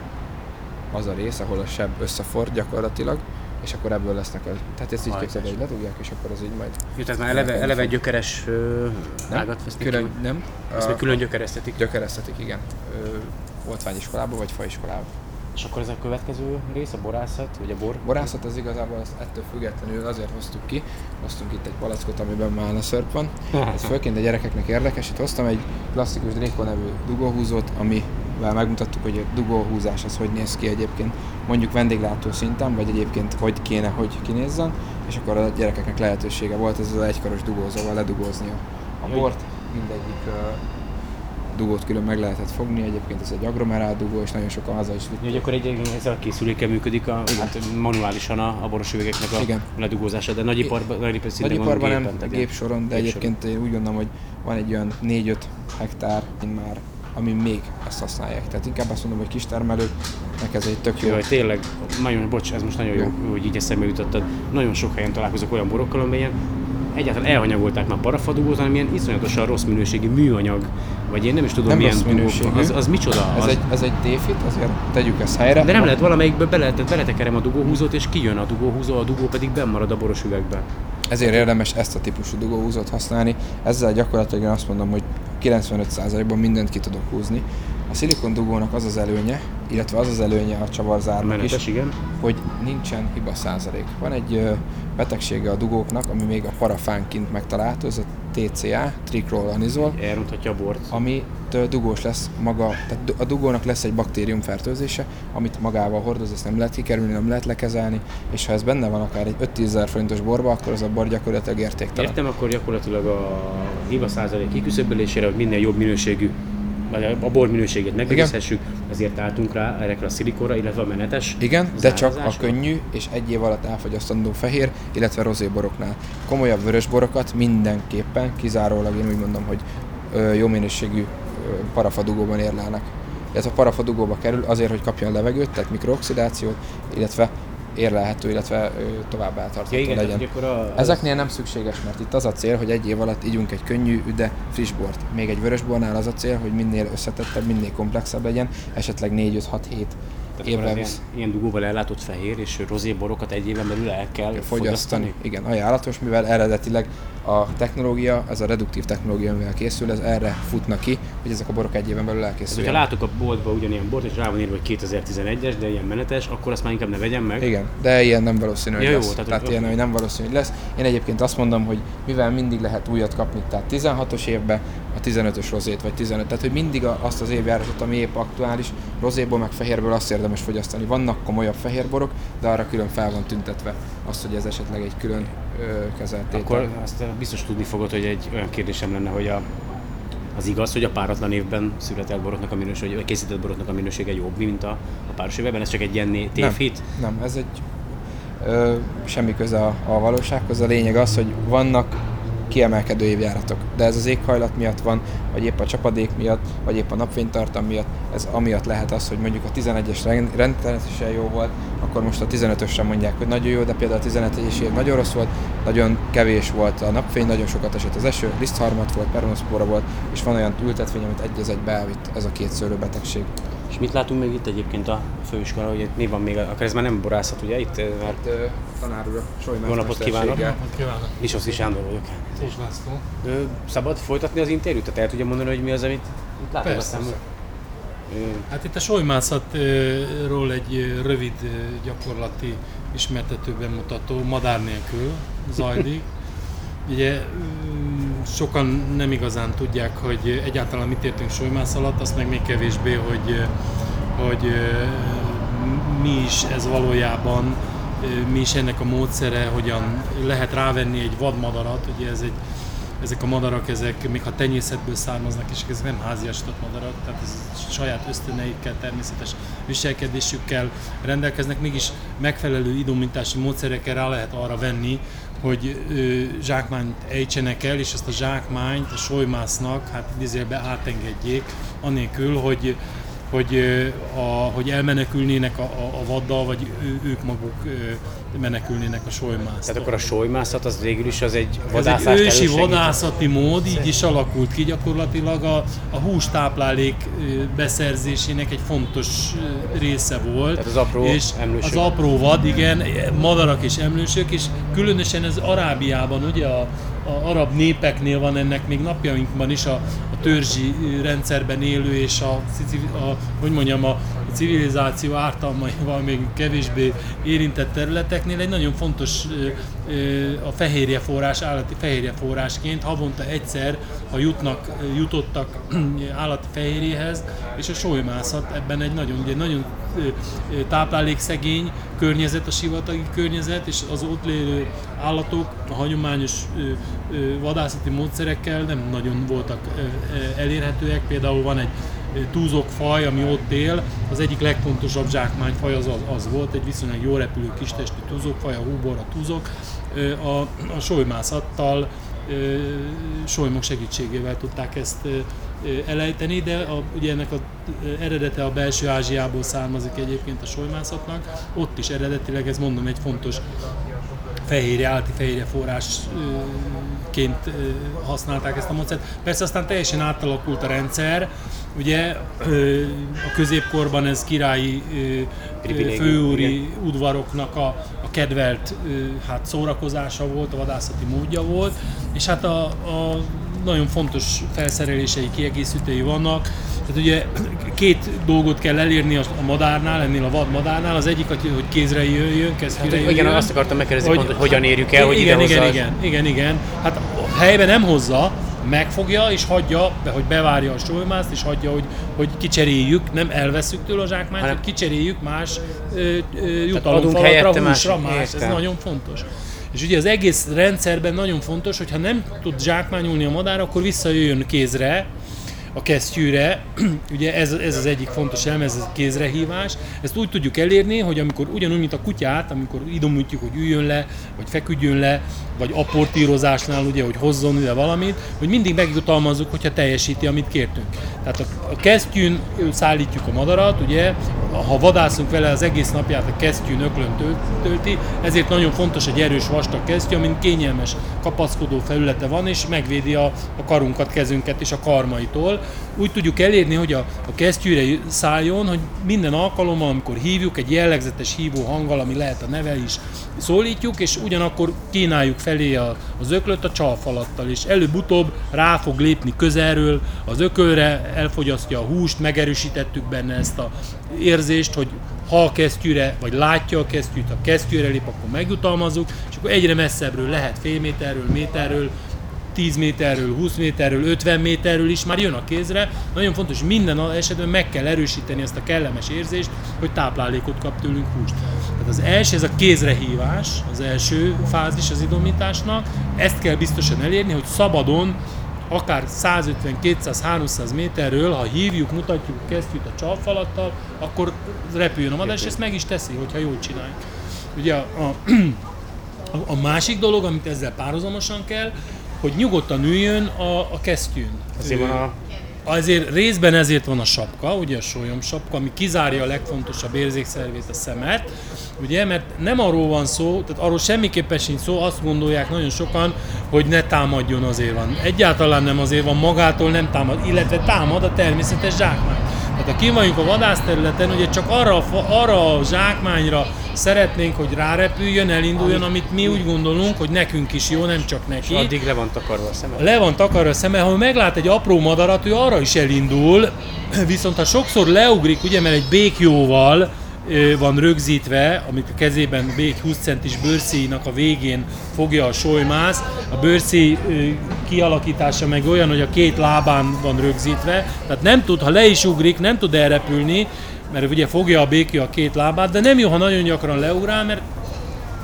az a rész, ahol a seb összeford gyakorlatilag, és akkor ebből lesznek el. Tehát ezt így képzeld, hogy ledugják, és akkor az így majd... Jó, tehát már eleve, eleve egy gyökeres ö, ágat vesznek külön, ki? nem. Ezt A- még külön gyökeresztetik. Gyökeresztetik, igen. Ö, oltványiskolába vagy faiskolába. És akkor ez a következő rész, a borászat, vagy a bor? Borászat az igazából azt ettől függetlenül azért hoztuk ki. Hoztunk itt egy palackot, amiben már szörp van. Ez főként a gyerekeknek érdekes. Itt hoztam egy klasszikus Draco nevű dugóhúzót, amivel megmutattuk, hogy a dugóhúzás az hogy néz ki egyébként. Mondjuk vendéglátó szinten, vagy egyébként hogy kéne, hogy kinézzen. És akkor a gyerekeknek lehetősége volt ez az egykaros dugózóval ledugózni a, bort. Mindegyik dugót külön meg lehetett fogni. Egyébként ez egy aglomerált dugó, és nagyon sokan haza is vitték. hogy akkor egy, ezzel a készülékkel működik a, hát manuálisan a, a boros üvegeknek a Igen. ledugózása, de nagyiparban, Nagyiparban gépen, nem, tehát gépsoron, de Gépsoron. egyébként én úgy gondolom, hogy van egy olyan 4-5 hektár már, ami még ezt használják. Tehát inkább azt mondom, hogy kistermelőknek ez egy tök jó. Jó, hogy tényleg, nagyon, bocs, ez most nagyon jó, hogy így eszembe jutottad. Nagyon sok helyen találkozok olyan borokkal, amelyen egyáltalán elhanyagolták már parafadugót, hanem ilyen iszonyatosan rossz minőségi műanyag, vagy én nem is tudom Nem milyen minőségű. Az, az micsoda? Ez az, egy, ez egy téfit, azért tegyük ezt helyre. de nem lehet valamelyikbe bele, beletekerem a dugóhúzót, és kijön a dugóhúzó, a dugó pedig benn marad a boros üvegbe. Ezért érdemes ezt a típusú dugóhúzót használni. Ezzel gyakorlatilag én azt mondom, hogy 95%-ban mindent ki tudok húzni. A szilikon dugónak az az előnye, illetve az az előnye a csavarzárnak is, igen. hogy nincsen hiba százalék. Van egy betegsége a dugóknak, ami még a parafán kint megtalálható, ez a TCA, triklólanizol, Elronthatja a bort. amitől dugós lesz maga, tehát a dugónak lesz egy baktériumfertőzése, amit magával hordoz, ezt nem lehet kikerülni, nem lehet lekezelni, és ha ez benne van akár egy 5-10 ezer forintos borba, akkor az a bor gyakorlatilag értéktelen. Értem, akkor gyakorlatilag a hiba százalék kiküszöbölésére, hogy minél jobb minőségű vagy a bor minőségét megőrizhessük, ezért álltunk rá erre a szilikonra, illetve a menetes Igen, de csak a könnyű és egy év alatt elfogyasztandó fehér, illetve rozéboroknál. Komolyabb vörösborokat mindenképpen, kizárólag én úgy mondom, hogy ö, jó minőségű parafadugóban érlelnek. Illetve a parafadugóba kerül azért, hogy kapjon levegőt, tehát mikrooxidációt, illetve érlelhető, illetve tovább eltartható Ja, igen, legyen. akkor a, Ezeknél nem szükséges, mert itt az a cél, hogy egy év alatt ígyunk egy könnyű, de friss bort. Még egy vörösbornál az a cél, hogy minél összetettebb, minél komplexebb legyen, esetleg 4-5-6-7 tehát ilyen, ilyen dugóval ellátott fehér és rozé borokat egy éven belül el kell fogyasztani. fogyasztani. Igen, ajánlatos, mivel eredetileg a technológia, ez a reduktív technológia, amivel készül, ez erre futna ki, hogy ezek a borok egy éven belül Ez, hogyha elkészüljenek. látok a boltba ugyanilyen bort, és rá van írva, hogy 2011-es, de ilyen menetes, akkor azt már inkább ne vegyem meg. Igen, de ilyen nem valószínű, hogy Ja, jó, lesz. tehát, Tehát, ilyen, hogy nem valószínű, hogy lesz. Én egyébként azt mondom, hogy mivel mindig lehet újat kapni, tehát 16-os évben a 15-ös rozét, vagy 15, tehát hogy mindig azt az évjáratot, ami épp aktuális, rozéból meg fehérből azt érdemes fogyasztani. Vannak komolyabb fehérborok, de arra külön fel van tüntetve az, hogy ez esetleg egy külön ö, kezelt. Akkor azt biztos tudni fogod, hogy egy olyan kérdésem lenne, hogy a, az igaz, hogy a páratlan évben született boroknak a minősége, vagy készített boroknak a minősége jobb, mint a, a páros években? Ez csak egy ilyen tévhit? Nem, ez egy ö, semmi köze a, a valósághoz. A lényeg az, hogy vannak kiemelkedő évjáratok, de ez az éghajlat miatt van, vagy épp a csapadék miatt, vagy épp a napfénytartam miatt, ez amiatt lehet az, hogy mondjuk a 11-es rend- rendszeresen jó volt, akkor most a 15-ösre mondják, hogy nagyon jó, de például a 11-es év nagyon rossz volt, nagyon kevés volt a napfény, nagyon sokat esett az eső, lisztharmat volt, peronoszpóra volt, és van olyan ültetvény, amit egy az egybe ez a két szőlőbetegség. És mit látunk még itt egyébként a főiskola, hogy mi van még, akkor ez már nem borászat, ugye itt, eh, mert Hát ö, tanár úr, Soly Jó napot kívánok! mesterséggel. Napot kívánok! Lisovszki Sándor vagyok. Tóth László. Ö, szabad folytatni az interjút? Tehát el tudja mondani, hogy mi az, amit itt látunk Persze. aztán? Hát itt a solymászatról egy ö, rövid gyakorlati ismertető bemutató, madár nélkül zajlik. Ugye sokan nem igazán tudják, hogy egyáltalán mit értünk solymász alatt, azt meg még kevésbé, hogy, hogy mi is ez valójában, mi is ennek a módszere, hogyan lehet rávenni egy vadmadarat, ugye ez egy ezek a madarak, ezek még ha tenyészetből származnak, és ezek nem háziasított madarak, tehát ez saját ösztöneikkel, természetes viselkedésükkel rendelkeznek, mégis megfelelő idomítási módszerekkel rá lehet arra venni, hogy ö, zsákmányt ejtsenek el, és ezt a zsákmányt a solymásznak, hát idézőjelben átengedjék, anélkül, hogy hogy, a, hogy elmenekülnének a, a, a vaddal, vagy ő, ők maguk menekülnének a solymásztól. Tehát akkor a solymászat az végül is az egy vadászás Ez egy ősi vadászati mód, így is alakult ki gyakorlatilag a, a hústáplálék beszerzésének egy fontos része volt. Tehát az apró és emlősök. Az apró vad, igen, madarak és emlősök, és különösen ez Arábiában, ugye a, a arab népeknél van ennek még napjainkban is a, a törzsi rendszerben élő és a, a hogy mondjam, a civilizáció ártalmaival még kevésbé érintett területeknél egy nagyon fontos a fehérje forrás, állati fehérje forrásként havonta egyszer, ha jutnak, jutottak állati fehérjéhez, és a solymászat ebben egy nagyon, ugye, nagyon táplálékszegény környezet, a sivatagi környezet, és az ott lévő állatok a hagyományos vadászati módszerekkel nem nagyon voltak elérhetőek. Például van egy túzok faj, ami ott él, az egyik legfontosabb zsákmányfaj az, az, az volt, egy viszonylag jó repülő kistestű túzokfaj, a húbor, a túzok. A, a solymászattal, solymok segítségével tudták ezt elejteni, de a, ugye ennek az eredete a belső Ázsiából származik egyébként a solymászatnak. Ott is eredetileg, ez mondom, egy fontos fehérje, állati fehérje forrásként használták ezt a módszert. Persze aztán teljesen átalakult a rendszer, ugye a középkorban ez királyi főúri udvaroknak a, a kedvelt hát szórakozása volt, a vadászati módja volt, és hát a, a nagyon fontos felszerelései, kiegészítői vannak. Tehát ugye két dolgot kell elérni a madárnál, ennél a vad madárnál. Az egyik, hogy kézre jöjjön, kezdjük hát, Igen, azt akartam megkérdezni, hogy, pont, hogy hogyan érjük el, hogy igen, ide igen, igen, igen, igen. Hát helyben nem hozza, megfogja és hagyja, hogy bevárja a solymászt, és hagyja, hogy, hogy kicseréljük, nem elveszük tőle a zsákmányt, hanem hogy kicseréljük más ö, ö, jutalomfalatra, húsra, más, más. ez nagyon fontos. És ugye az egész rendszerben nagyon fontos, hogy ha nem tud zsákmányolni a madár, akkor visszajöjjön kézre, a kesztyűre, ugye ez, ez az egyik fontos elem, ez a kézrehívás. Ezt úgy tudjuk elérni, hogy amikor ugyanúgy, mint a kutyát, amikor idomítjuk, hogy üljön le, vagy feküdjön le, vagy aportírozásnál, ugye, hogy hozzon ide valamit, hogy mindig megjutalmazzuk, hogyha teljesíti, amit kértünk. Tehát a, a kesztyűn szállítjuk a madarat, ugye, ha vadászunk vele az egész napját a kesztyűn öklön tölti, ezért nagyon fontos egy erős vastag kesztyű, amin kényelmes kapaszkodó felülete van, és megvédi a, a karunkat, kezünket és a karmaitól. Úgy tudjuk elérni, hogy a, a kesztyűre szálljon, hogy minden alkalommal, amikor hívjuk, egy jellegzetes hívó hanggal, ami lehet a neve is, szólítjuk, és ugyanakkor kínáljuk felé a, az öklöt a csalfalattal, és előbb-utóbb rá fog lépni közelről az ökölre, elfogyasztja a húst, megerősítettük benne ezt a érzést, hogy ha a kesztyűre, vagy látja a kesztyűt, ha kesztyűre lép, akkor megjutalmazzuk, és akkor egyre messzebbről lehet fél méterről, méterről, 10 méterről, 20 méterről, 50 méterről is már jön a kézre. Nagyon fontos, minden esetben meg kell erősíteni ezt a kellemes érzést, hogy táplálékot kap tőlünk húst. Tehát az első, ez a kézrehívás, az első fázis az idomításnak. Ezt kell biztosan elérni, hogy szabadon akár 150, 200, 300 méterről, ha hívjuk, mutatjuk kesztyűt a csalfalattal, akkor repüljön a madár, és ezt meg is teszi, hogyha jól csináljuk. Ugye a, a, a másik dolog, amit ezzel párhuzamosan kell, hogy nyugodtan üljön a, a kesztyűn. Azért van a Azért részben ezért van a sapka, ugye a sólyom sapka, ami kizárja a legfontosabb érzékszervét, a szemet, ugye, mert nem arról van szó, tehát arról semmiképpen sincs szó, azt gondolják nagyon sokan, hogy ne támadjon azért van. Egyáltalán nem azért van, magától nem támad, illetve támad a természetes zsákmány. Tehát ha kim vagyunk a vadászterületen, ugye csak arra, arra a zsákmányra szeretnénk, hogy rárepüljön, elinduljon, amit mi úgy gondolunk, hogy nekünk is jó, nem csak neki. És addig le van takarva a szeme. Le van takarva a szeme, ha meglát egy apró madarat, ő arra is elindul, viszont ha sokszor leugrik, ugye, mert egy békjóval van rögzítve, amit a kezében bék 20 centis bőrszíjnak a végén fogja a solymász, a bőrszíj kialakítása meg olyan, hogy a két lábán van rögzítve, tehát nem tud, ha le is ugrik, nem tud elrepülni, mert ugye fogja a békja a két lábát, de nem jó, ha nagyon gyakran leugrál, mert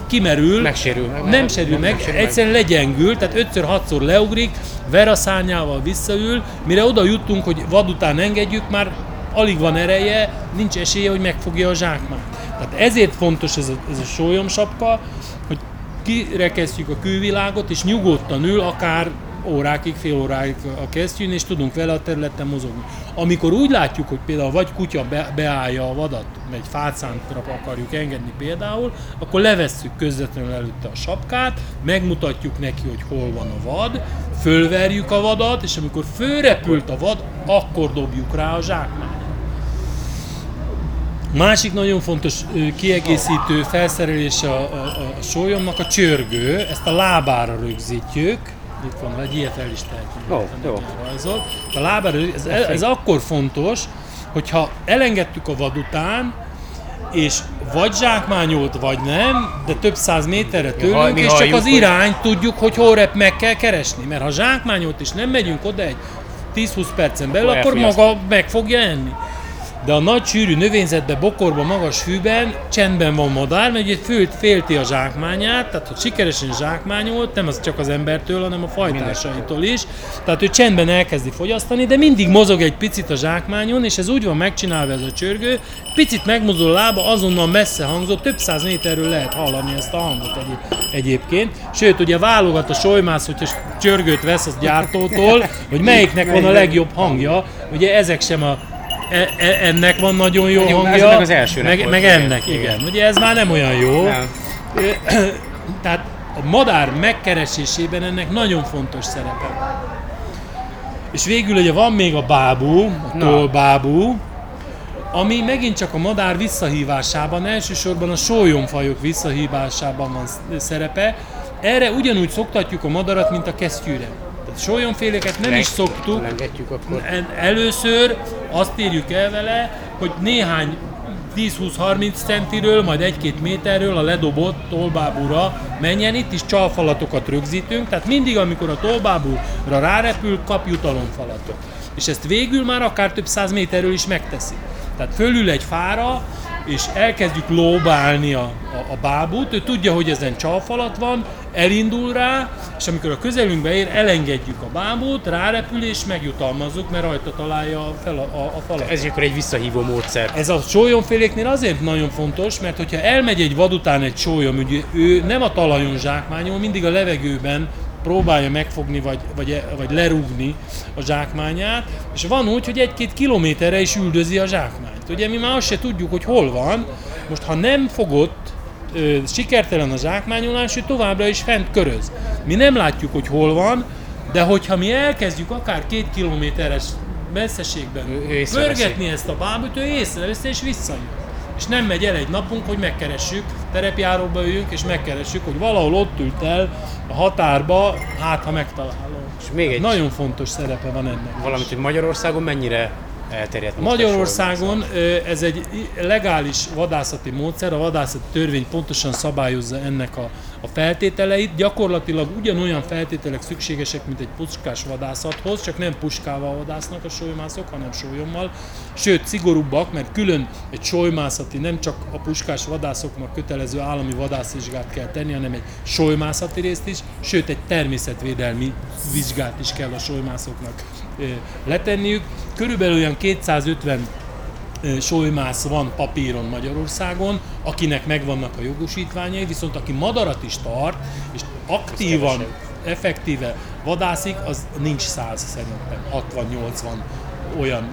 kimerül, Megsérül meg. nem sérül meg, nem sérül egyszerűen legyengül, tehát ötször, hatszor leugrik, ver a szárnyával visszaül, mire oda juttunk, hogy vad után engedjük, már alig van ereje, nincs esélye, hogy megfogja a zsákmányt. Tehát ezért fontos ez a, ez a sólyomsapka, hogy kirekesztjük a külvilágot, és nyugodtan ül, akár órákig, fél óráig a kesztyűn, és tudunk vele a területen mozogni. Amikor úgy látjuk, hogy például vagy kutya be, beállja a vadat, egy fácántra akarjuk engedni például, akkor levesszük közvetlenül előtte a sapkát, megmutatjuk neki, hogy hol van a vad, fölverjük a vadat, és amikor fölrepült a vad, akkor dobjuk rá a zsákmányt. Másik nagyon fontos kiegészítő felszerelés a, a, a sólyomnak a csörgő, ezt a lábára rögzítjük. Itt van, egy ilyet el is tehetünk. Jó. Rajzolt. A lábára, ez, ez akkor fontos, hogyha elengedtük a vad után, és vagy zsákmányolt, vagy nem, de több száz méterre ha- tőlünk, mi és csak az hogy- irányt tudjuk, hogy hol rep meg kell keresni. Mert ha zsákmányolt és nem megyünk oda egy 10-20 percen belül, Akkor akkor maga meg fogja enni. De a nagy sűrű növényzetben, bokorban, magas fűben csendben van madár, mert ugye félt, félti a zsákmányát, tehát hogy sikeresen zsákmányolt, nem az csak az embertől, hanem a fajtásaitól is. Tehát ő csendben elkezdi fogyasztani, de mindig mozog egy picit a zsákmányon, és ez úgy van megcsinálva ez a csörgő, picit megmozdul a lába, azonnal messze hangzó, több száz méterről lehet hallani ezt a hangot egy, egyébként. Sőt, ugye válogat a solymász, hogyha csörgőt vesz az gyártótól, hogy melyiknek van a legjobb hangja, ugye ezek sem a E- e- ennek van nagyon jó Jó, hangja, meg az elsőnek meg, volt, meg igen. ennek, igen. Ugye ez már nem olyan jó. Nem. Tehát a madár megkeresésében ennek nagyon fontos szerepe. És végül ugye van még a bábú, a Na. tollbábú, ami megint csak a madár visszahívásában, elsősorban a sólyomfajok visszahívásában van sz- szerepe. Erre ugyanúgy szoktatjuk a madarat, mint a kesztyűre. Sólyomféléket nem is szoktuk, akkor. Először azt érjük el vele, hogy néhány 10-20-30 centiről, majd 1-2 méterről a ledobott tolbábúra menjen, itt is csalfalatokat rögzítünk, tehát mindig, amikor a tolbábúra rárepül, kap jutalomfalatot. És ezt végül már akár több száz méterről is megteszi. Tehát fölül egy fára, és elkezdjük lóbálni a, a, a bábút, ő tudja, hogy ezen csalfalat van, elindul rá, és amikor a közelünkbe ér, elengedjük a bábút, rárepül és megjutalmazzuk, mert rajta találja fel a, a, a falat. Ez akkor egy visszahívó módszer. Ez a sólyomféléknél azért nagyon fontos, mert hogyha elmegy egy vad után egy sólyom, ugye ő nem a talajon zsákmányol, mindig a levegőben próbálja megfogni, vagy, vagy, vagy lerúgni a zsákmányát, és van úgy, hogy egy-két kilométerre is üldözi a zsákmányt. Ugye mi már azt se tudjuk, hogy hol van, most ha nem fogott, ö, sikertelen a zsákmányolás, ő továbbra is fent köröz. Mi nem látjuk, hogy hol van, de hogyha mi elkezdjük akár két kilométeres messzeségben Ő- pörgetni ezt a bábút, ő észreveszi és visszajön. És nem megy el egy napunk, hogy megkeressük, terepjáróba üljünk, és megkeressük, hogy valahol ott ült el a határba, hát ha megtalálom. És még egy Nagyon fontos szerepe van ennek. is. valamit, hogy Magyarországon mennyire elterjedt Magyarországon ez egy legális vadászati módszer, a vadászati törvény pontosan szabályozza ennek a, a feltételeit. Gyakorlatilag ugyanolyan feltételek szükségesek, mint egy puskás vadászathoz, csak nem puskával vadásznak a solymászok, hanem sólyommal. Sőt, szigorúbbak, mert külön egy solymászati, nem csak a puskás vadászoknak kötelező állami vadászvizsgát kell tenni, hanem egy solymászati részt is, sőt egy természetvédelmi vizsgát is kell a solymászoknak ö, letenniük. Körülbelül olyan 250 ö, solymász van papíron Magyarországon, akinek megvannak a jogosítványai, viszont aki madarat is tart, és aktívan, effektíve vadászik, az nincs száz szerintem, 60-80 olyan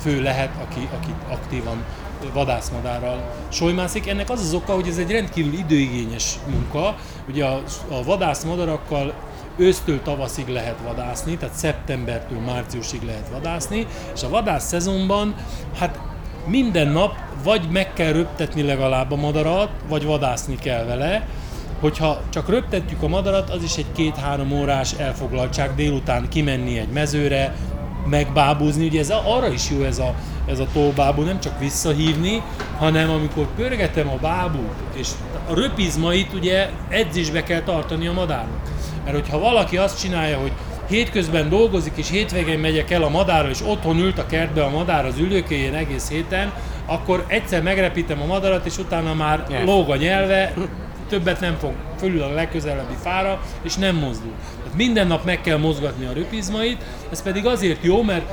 fő lehet, aki, aki aktívan vadászmadárral solymászik. Ennek az az oka, hogy ez egy rendkívül időigényes munka. Ugye a, a vadászmadarakkal ősztől tavaszig lehet vadászni, tehát szeptembertől márciusig lehet vadászni, és a vadász szezonban hát minden nap vagy meg kell röptetni legalább a madarat, vagy vadászni kell vele, hogyha csak röptetjük a madarat, az is egy két-három órás elfoglaltság délután kimenni egy mezőre, megbábúzni, ugye ez arra is jó ez a, ez a tollbábú, nem csak visszahívni, hanem amikor pörgetem a bábút, és a röpizmait ugye edzésbe kell tartani a madárnak. Mert hogyha valaki azt csinálja, hogy hétközben dolgozik, és hétvégén megyek el a madárra, és otthon ült a kertbe a madár az ülőkéjén egész héten, akkor egyszer megrepítem a madarat, és utána már Yeah. lóg a nyelve, többet nem fog fölül a legközelebbi fára, és nem mozdul. Tehát minden nap meg kell mozgatni a röpizmait, ez pedig azért jó, mert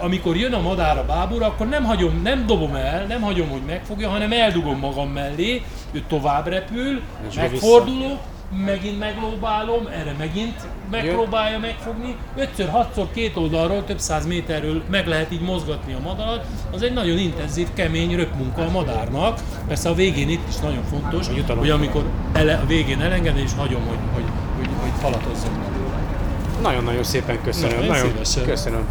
amikor jön a madár a bábúra, akkor nem hagyom, nem dobom el, nem hagyom, hogy megfogja, hanem eldugom magam mellé, ő tovább repül, És megfordulok, megint meglóbálom, erre megint megpróbálja megfogni. Ötször, hatszor két oldalról, több száz méterről meg lehet így mozgatni a madarat. Az egy nagyon intenzív, kemény röpmunka a madárnak. Persze a végén itt is nagyon fontos, hogy amikor ele, a végén elengedem, és hagyom, hogy, hogy, hogy, hogy falatozzon. Nagyon-nagyon szépen köszönöm. Nagyon szívesen. köszönöm.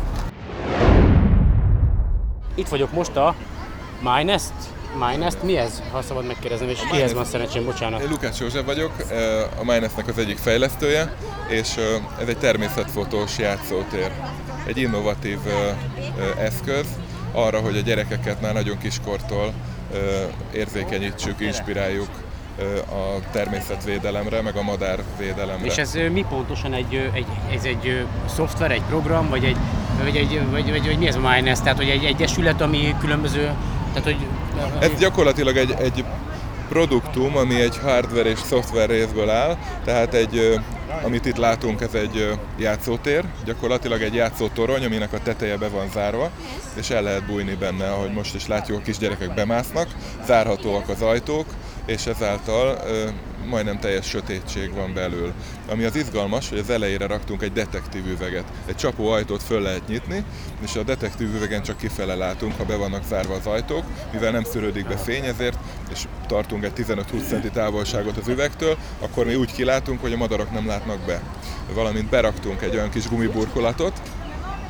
Itt vagyok most a Minest. Minest mi ez? Ha szabad megkérdeznem, és kihez van szerencsém, bocsánat. Én Lukács József vagyok, a Minusnek az egyik fejlesztője, és ez egy természetfotós játszótér. Egy innovatív eszköz arra, hogy a gyerekeket már nagyon kiskortól érzékenyítsük, inspiráljuk a természetvédelemre, meg a madárvédelemre. És ez mi pontosan egy, egy, ez egy szoftver, egy program, vagy egy, vagy, egy, vagy, vagy, vagy mi ez a Minest? Tehát, hogy egy egyesület, ami különböző, tehát, hogy Ez gyakorlatilag egy, egy produktum, ami egy hardware és szoftver részből áll, tehát egy, amit itt látunk, ez egy játszótér, gyakorlatilag egy játszótorony, aminek a teteje be van zárva, és el lehet bújni benne, ahogy most is látjuk, a kisgyerekek bemásznak, zárhatóak az ajtók, és ezáltal majdnem teljes sötétség van belül. Ami az izgalmas, hogy az elejére raktunk egy detektív üveget. Egy csapó ajtót föl lehet nyitni, és a detektív üvegen csak kifele látunk, ha be vannak zárva az ajtók, mivel nem szűrődik be fény ezért, és tartunk egy 15-20 centi távolságot az üvegtől, akkor mi úgy kilátunk, hogy a madarak nem látnak be. Valamint beraktunk egy olyan kis gumiburkolatot,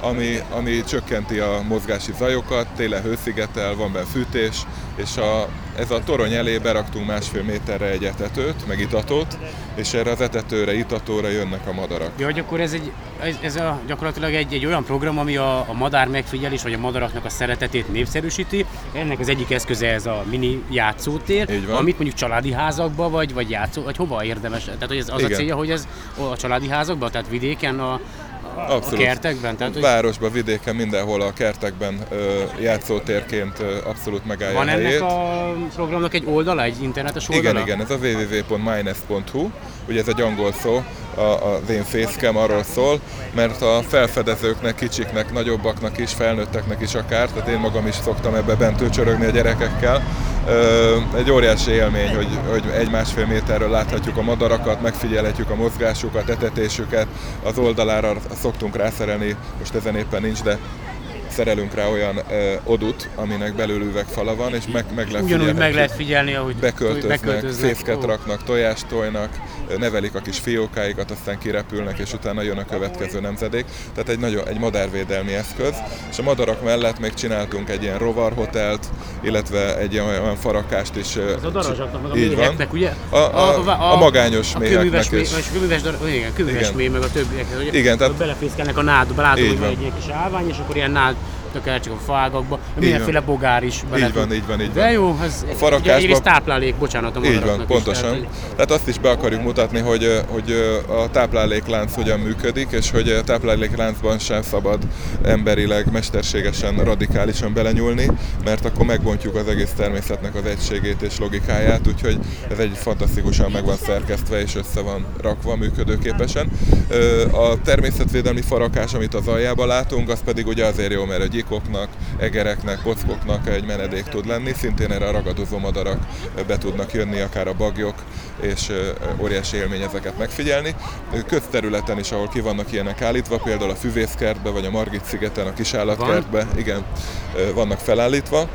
ami, ami csökkenti a mozgási zajokat, télen hőszigetel, van benne fűtés, és a, ez a torony elé beraktunk másfél méterre egy etetőt, meg itatót, és erre az etetőre, itatóra jönnek a madarak. Ja, hogy akkor ez, egy, ez, ez a, gyakorlatilag egy, egy olyan program, ami a, a madár megfigyelés, vagy a madaraknak a szeretetét népszerűsíti. Ennek az egyik eszköze ez a mini játszótér, amit mondjuk családi házakba, vagy, vagy játszó, vagy hova érdemes. Tehát hogy ez az Igen. a célja, hogy ez a családi házakban, tehát vidéken, a, a, a kertekben? Tehát, hogy Városban, vidéken, mindenhol a kertekben ö, játszótérként ö, abszolút megállja van ennek a programnak egy oldala, egy internetes oldala? Igen, igen, ez a www.minus.hu, ugye ez egy angol szó, a, az én facecam arról szól, mert a felfedezőknek, kicsiknek, nagyobbaknak is, felnőtteknek is akár, tehát én magam is szoktam ebbe bent tőcsörögni a gyerekekkel. Egy óriási élmény, hogy, hogy egy-másfél méterről láthatjuk a madarakat, megfigyelhetjük a mozgásukat, etetésüket, az oldalára szoktunk rászerelni, most ezen éppen nincs, de szerelünk rá olyan ö, odut, aminek belül üvegfala van, és meg, meg lehet Ugyanúgy meg lehet figyelni, ahogy beköltöznek, beköltöznek. fészket Ó. raknak, tojást tojnak, nevelik a kis fiókáikat, aztán kirepülnek, és utána jön a következő nemzedék. Tehát egy, nagyon, egy madárvédelmi eszköz. És a madarak mellett még csináltunk egy ilyen rovarhotelt, illetve egy ilyen olyan farakást is. Ez a darazsaknak, meg a méheknek, ugye? A, a, a, magányos a méheknek kőműves, méh, is. és kőműves, igen, kőműves méh, meg a többiek. Hogy Igen, tehát- belefészkelnek a nádba, látom, hogy van. egy ilyen kis állvány, és akkor ilyen nád csak a fágakba, mindenféle bogár is bele Így van, így van, így De van. jó, ez A farakásba- ugye táplálék, bocsánat, a Így van, is, pontosan. Tehát, Tehát azt is be akarjuk mutatni, hogy, hogy a tápláléklánc hogyan működik, és hogy a táplálékláncban sem szabad emberileg, mesterségesen, radikálisan belenyúlni, mert akkor megbontjuk az egész természetnek az egységét és logikáját, úgyhogy ez egy fantasztikusan meg van szerkesztve és össze van rakva működőképesen. A természetvédelmi farakás, amit az aljában látunk, az pedig ugye azért jó, mert a gyikoknak, egereknek, kockoknak egy menedék tud lenni, szintén erre a ragadozó madarak be tudnak jönni, akár a bagyok, és óriási élmény ezeket megfigyelni. Közterületen is, ahol ki vannak ilyenek állítva, például a Füvészkertbe, vagy a Margit szigeten, a Kisállatkertbe, igen, ö, vannak felállítva.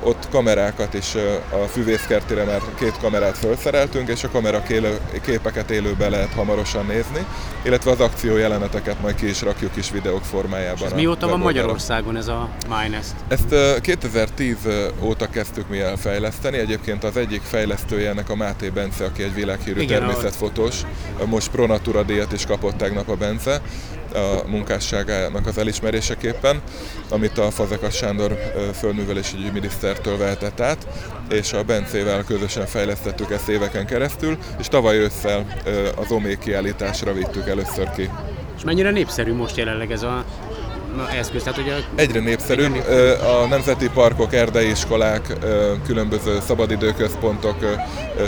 Ott kamerákat is a Füvészkertire már két kamerát felszereltünk, és a kamera élő, képeket élőben lehet hamarosan nézni, illetve az akció jeleneteket majd ki is rakjuk is videók formájában. ez a mióta van. Magyarországon ez a Minest? Ezt ö, 2010 óta kezdtük mi el fejleszteni. Egyébként az egyik fejlesztője ennek a Máté Bence, aki egy világhírű Igen, természetfotós. Most Pro Natura díjat is kapott tegnap a Bence a munkásságának az elismeréseképpen, amit a Fazekas Sándor földművelésügyi minisztertől vehetett át, és a Bencével közösen fejlesztettük ezt éveken keresztül, és tavaly ősszel az OMÉ kiállításra vittük először ki. És mennyire népszerű most jelenleg ez a eszköz? Tehát, a... Egyre népszerűbb. A nemzeti parkok, erdei iskolák, különböző szabadidőközpontok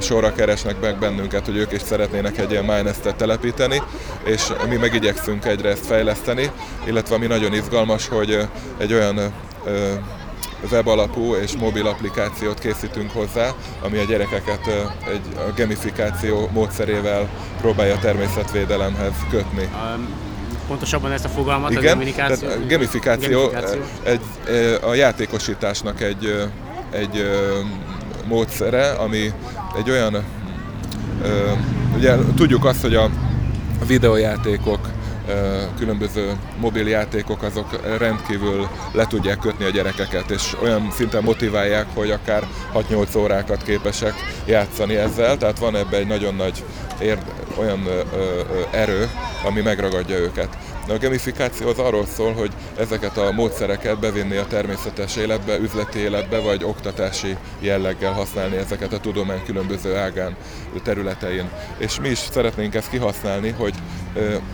sorra keresnek meg bennünket, hogy ők is szeretnének egy ilyen MyNest-et telepíteni, és mi meg igyekszünk egyre ezt fejleszteni, illetve ami nagyon izgalmas, hogy egy olyan ö, ö, web alapú és mobil applikációt készítünk hozzá, ami a gyerekeket egy a gamifikáció módszerével próbálja természetvédelemhez kötni. Um, pontosabban ezt a fogalmat, a Igen, gamifikáció. tehát a gamifikáció, gamifikáció. Egy, a játékosításnak egy, egy ö, módszere, ami egy olyan, ugye tudjuk azt, hogy a videójátékok, ö, különböző mobiljátékok azok rendkívül le tudják kötni a gyerekeket, és olyan szinten motiválják, hogy akár 6-8 órákat képesek játszani ezzel, tehát van ebben egy nagyon nagy érd, olyan ö, ö, erő, ami megragadja őket. De a gamifikáció az arról szól, hogy ezeket a módszereket bevinni a természetes életbe, üzleti életbe, vagy oktatási jelleggel használni ezeket a tudomány különböző ágán, területein. És mi is szeretnénk ezt kihasználni, hogy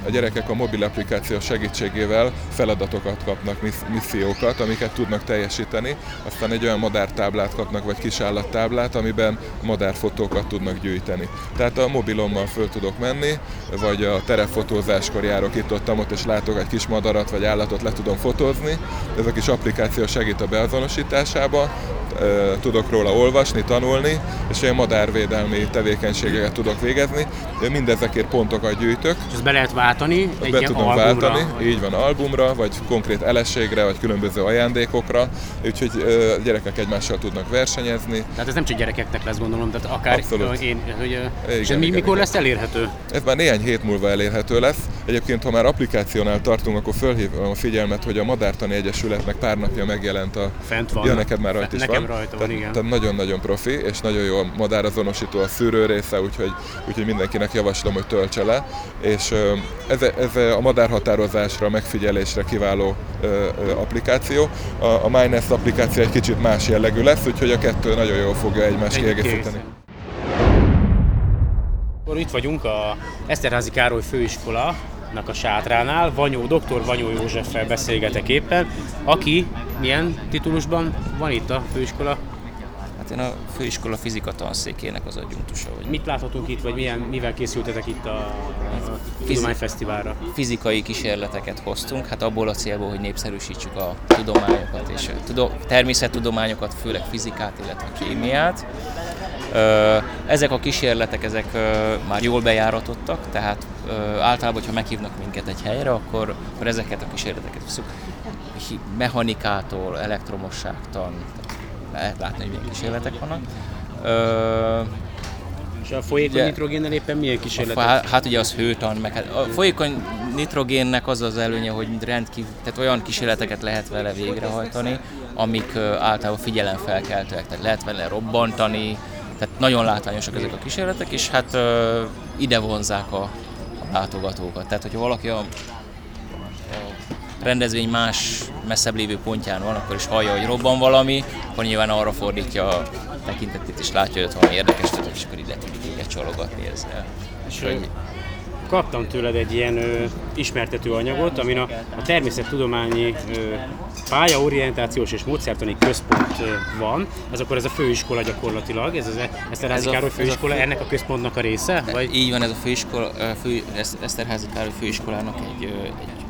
a gyerekek a mobil applikáció segítségével feladatokat kapnak, missz- missziókat, amiket tudnak teljesíteni, aztán egy olyan madártáblát kapnak, vagy kisállattáblát, amiben madárfotókat tudnak gyűjteni. Tehát a mobilommal föl tudok menni, vagy a terepfotózáskor járok itt-ott, ott és látok egy kis madarat vagy állatot, le tudom fotózni. Ez a kis applikáció segít a beazonosításába, tudok róla olvasni, tanulni, és ilyen madárvédelmi tevékenységeket tudok végezni. Mindezekért pontokat gyűjtök, És ezt be lehet váltani be egy ilyen tudom albumra. váltani, így van, albumra, vagy konkrét elességre, vagy különböző ajándékokra, úgyhogy a gyerekek egymással tudnak versenyezni. Tehát ez nem csak gyerekeknek lesz gondolom, tehát akár Abszolút. én, hogy, Igen, és mi, igen, mikor igen. lesz elérhető? Ez már néhány hét múlva elérhető lesz. Egyébként, ha már applikációnál tartunk, akkor fölhívom a figyelmet, hogy a Madártani Egyesületnek pár napja megjelent a... Fent van. Ja, neked már rajta is Nekem van. rajta van, tehát, igen. Tehát nagyon-nagyon profi, és nagyon jó a madárazonosító a szűrő része, úgyhogy, úgyhogy mindenkinek javaslom, hogy töltse le. És ez, ez a madárhatározásra, megfigyelésre kiváló applikáció. A, a MyNest applikáció egy kicsit más jellegű lesz, úgyhogy a kettő nagyon jól fogja egymást Egy- kiegészíteni. Akkor itt vagyunk a Eszterházi Károly főiskola a sátránál, Vanyó, dr. Vanyó Józseffel beszélgetek éppen, aki milyen titulusban van itt a főiskola? Hát én a főiskola fizika tanszékének az adjunktusa vagyok. Mit láthatunk itt, vagy milyen, mivel készültetek itt a, a Tudományfesztiválra? Fizikai kísérleteket hoztunk, hát abból a célból, hogy népszerűsítsük a tudományokat és a tudo- természettudományokat, főleg fizikát, illetve kémiát. Ezek a kísérletek ezek már jól bejáratottak, tehát általában, hogyha meghívnak minket egy helyre, akkor, akkor ezeket a kísérleteket veszük. Hi- Mechanikától, elektromosságtan, tehát lehet látni, hogy milyen kísérletek vannak. Ö, És a folyékony Ugye- nitrogénnel éppen milyen a kísérletek? fá, hát ugye az hőtan, meg hát a folyékony nitrogénnek az az előnye, hogy rendkívül, tehát olyan kísérleteket lehet vele végrehajtani, amik általában figyelemfelkeltőek, tehát lehet vele robbantani, tehát nagyon látványosak ezek a kísérletek, és hát ö, ide vonzák a, a látogatókat. Tehát, hogyha valaki a, a rendezvény más messzebb lévő pontján van, akkor is hallja, hogy robban valami, akkor nyilván arra fordítja a tekintetét, és látja, hogy ott valami érdekes, történik, és akkor ide tud téged csalogatni ezzel. És, ö, kaptam tőled egy ilyen ö, ismertető anyagot, amin a, a természettudományi ö, pályaorientációs és módszertani központ ö, van. Ez akkor ez a főiskola gyakorlatilag, ez az Eszterházi Ez a- Károly ez a főiskola, fő- ennek a központnak a része? Vagy? Így van, ez a főiskola, fő, Esz- Eszterházi Károly főiskolának egy, egy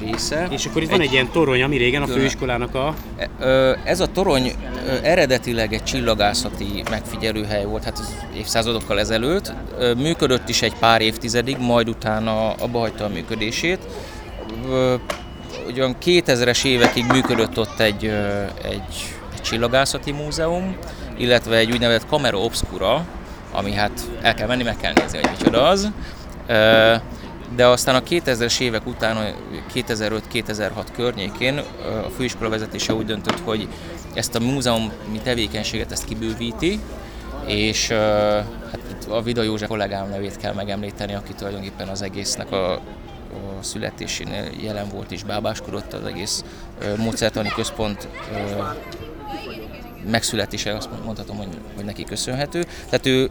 része. És akkor itt van egy ilyen torony, ami régen a főiskolának a... E- Ez a torony eredetileg egy csillagászati megfigyelőhely volt, hát az évszázadokkal ezelőtt. Működött is egy pár évtizedig, majd utána abba hagyta a működését. Ugyan 2000-es évekig működött ott egy, egy, egy csillagászati múzeum, illetve egy úgynevezett Camera Obscura, ami hát el kell menni, meg kell nézni, hogy micsoda az. De aztán a 2000-es évek után, a 2005-2006 környékén a főiskola vezetése úgy döntött, hogy ezt a múzeumi tevékenységet ezt kibővíti, és hát itt a Vida József kollégám nevét kell megemlíteni, aki tulajdonképpen az egésznek a, a születésénél jelen volt és bábáskodott az egész módszertani központ megszületése, azt mondhatom, hogy, hogy neki köszönhető. Tehát ő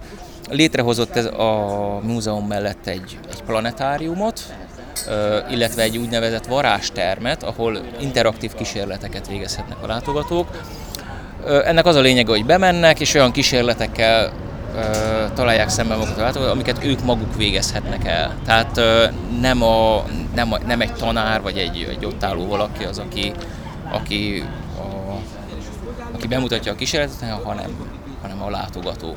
létrehozott ez a múzeum mellett egy, egy planetáriumot, illetve egy úgynevezett varázstermet, ahol interaktív kísérleteket végezhetnek a látogatók. Ennek az a lényege, hogy bemennek, és olyan kísérletekkel találják szemben magukat a látogatók, amiket ők maguk végezhetnek el. Tehát nem, a, nem, a, nem egy tanár, vagy egy, egy ott álló valaki az, aki, aki, a, aki bemutatja a kísérletet, hanem a látogató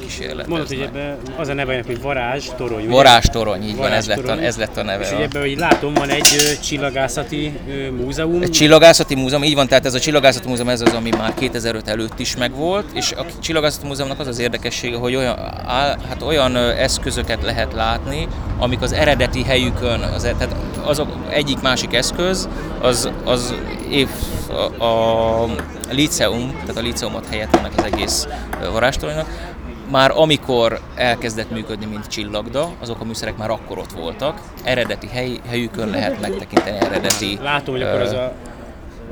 kísérleteznek. Mondod, hogy ebben az a neve, hogy varázs torony. Varázs torony, így van, ez lett, a, ez lett a neve. És ugye ebben, hogy látom, van egy ö, csillagászati ö, múzeum. Egy csillagászati múzeum, így van, tehát ez a csillagászati múzeum ez az, ami már 2005 előtt is megvolt, és a csillagászati múzeumnak az az érdekessége, hogy olyan, hát olyan eszközöket lehet látni, amik az eredeti helyükön, az, e- tehát azok egyik másik eszköz, az, az év, a, a liceum, tehát a liceumot helyett ennek az egész varázstolajnak, már amikor elkezdett működni, mint csillagda, azok a műszerek már akkor ott voltak. Eredeti hely, helyükön lehet megtekinteni eredeti... Látom, hogy akkor az a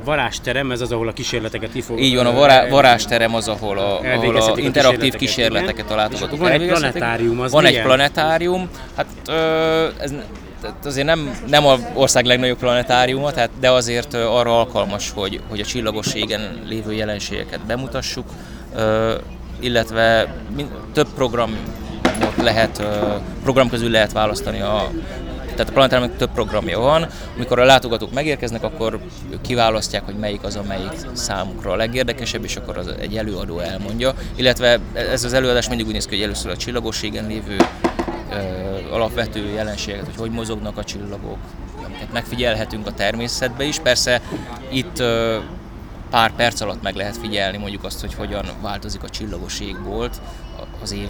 varázsterem, ez az, ahol a kísérleteket kifog. Így van, a vará, varázsterem az, ahol a, ahol a interaktív kísérleteket, kísérleteket a látogatók Van egy planetárium, az Van milyen? egy planetárium, hát ö, ez tehát azért nem, nem a ország legnagyobb planetáriuma, tehát, de azért arra alkalmas, hogy, hogy a csillagosségen lévő jelenségeket bemutassuk, illetve több programot lehet, program közül lehet választani a tehát a planetáriumnak több programja van, amikor a látogatók megérkeznek, akkor kiválasztják, hogy melyik az, amelyik számukra a legérdekesebb, és akkor az egy előadó elmondja. Illetve ez az előadás mindig úgy néz ki, hogy először a csillagosségen lévő alapvető jelenségeket, hogy hogy mozognak a csillagok, amiket megfigyelhetünk a természetben is. Persze itt pár perc alatt meg lehet figyelni mondjuk azt, hogy hogyan változik a csillagos égbolt az év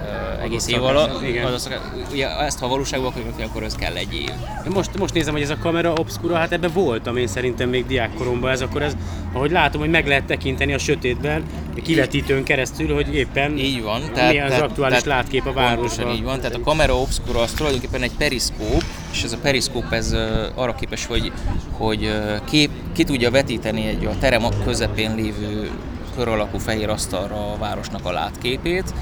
uh, egész év alatt. Az, ugye ezt ha valóságban akarjuk, akkor ez kell egy év. Most, most nézem, hogy ez a kamera obscura, hát ebben voltam én szerintem még diákkoromban ez, akkor ez, ahogy látom, hogy meg lehet tekinteni a sötétben, kivetítőn keresztül, hogy éppen így van, tehát, mi az tehát, aktuális tehát, látkép a városban. Így van, tehát a kamera obscura az tulajdonképpen egy periszkóp, és ez a periszkóp ez arra képes, hogy, hogy kép, ki tudja vetíteni egy a terem közepén lévő kör alakú fehér asztalra a városnak a látképét,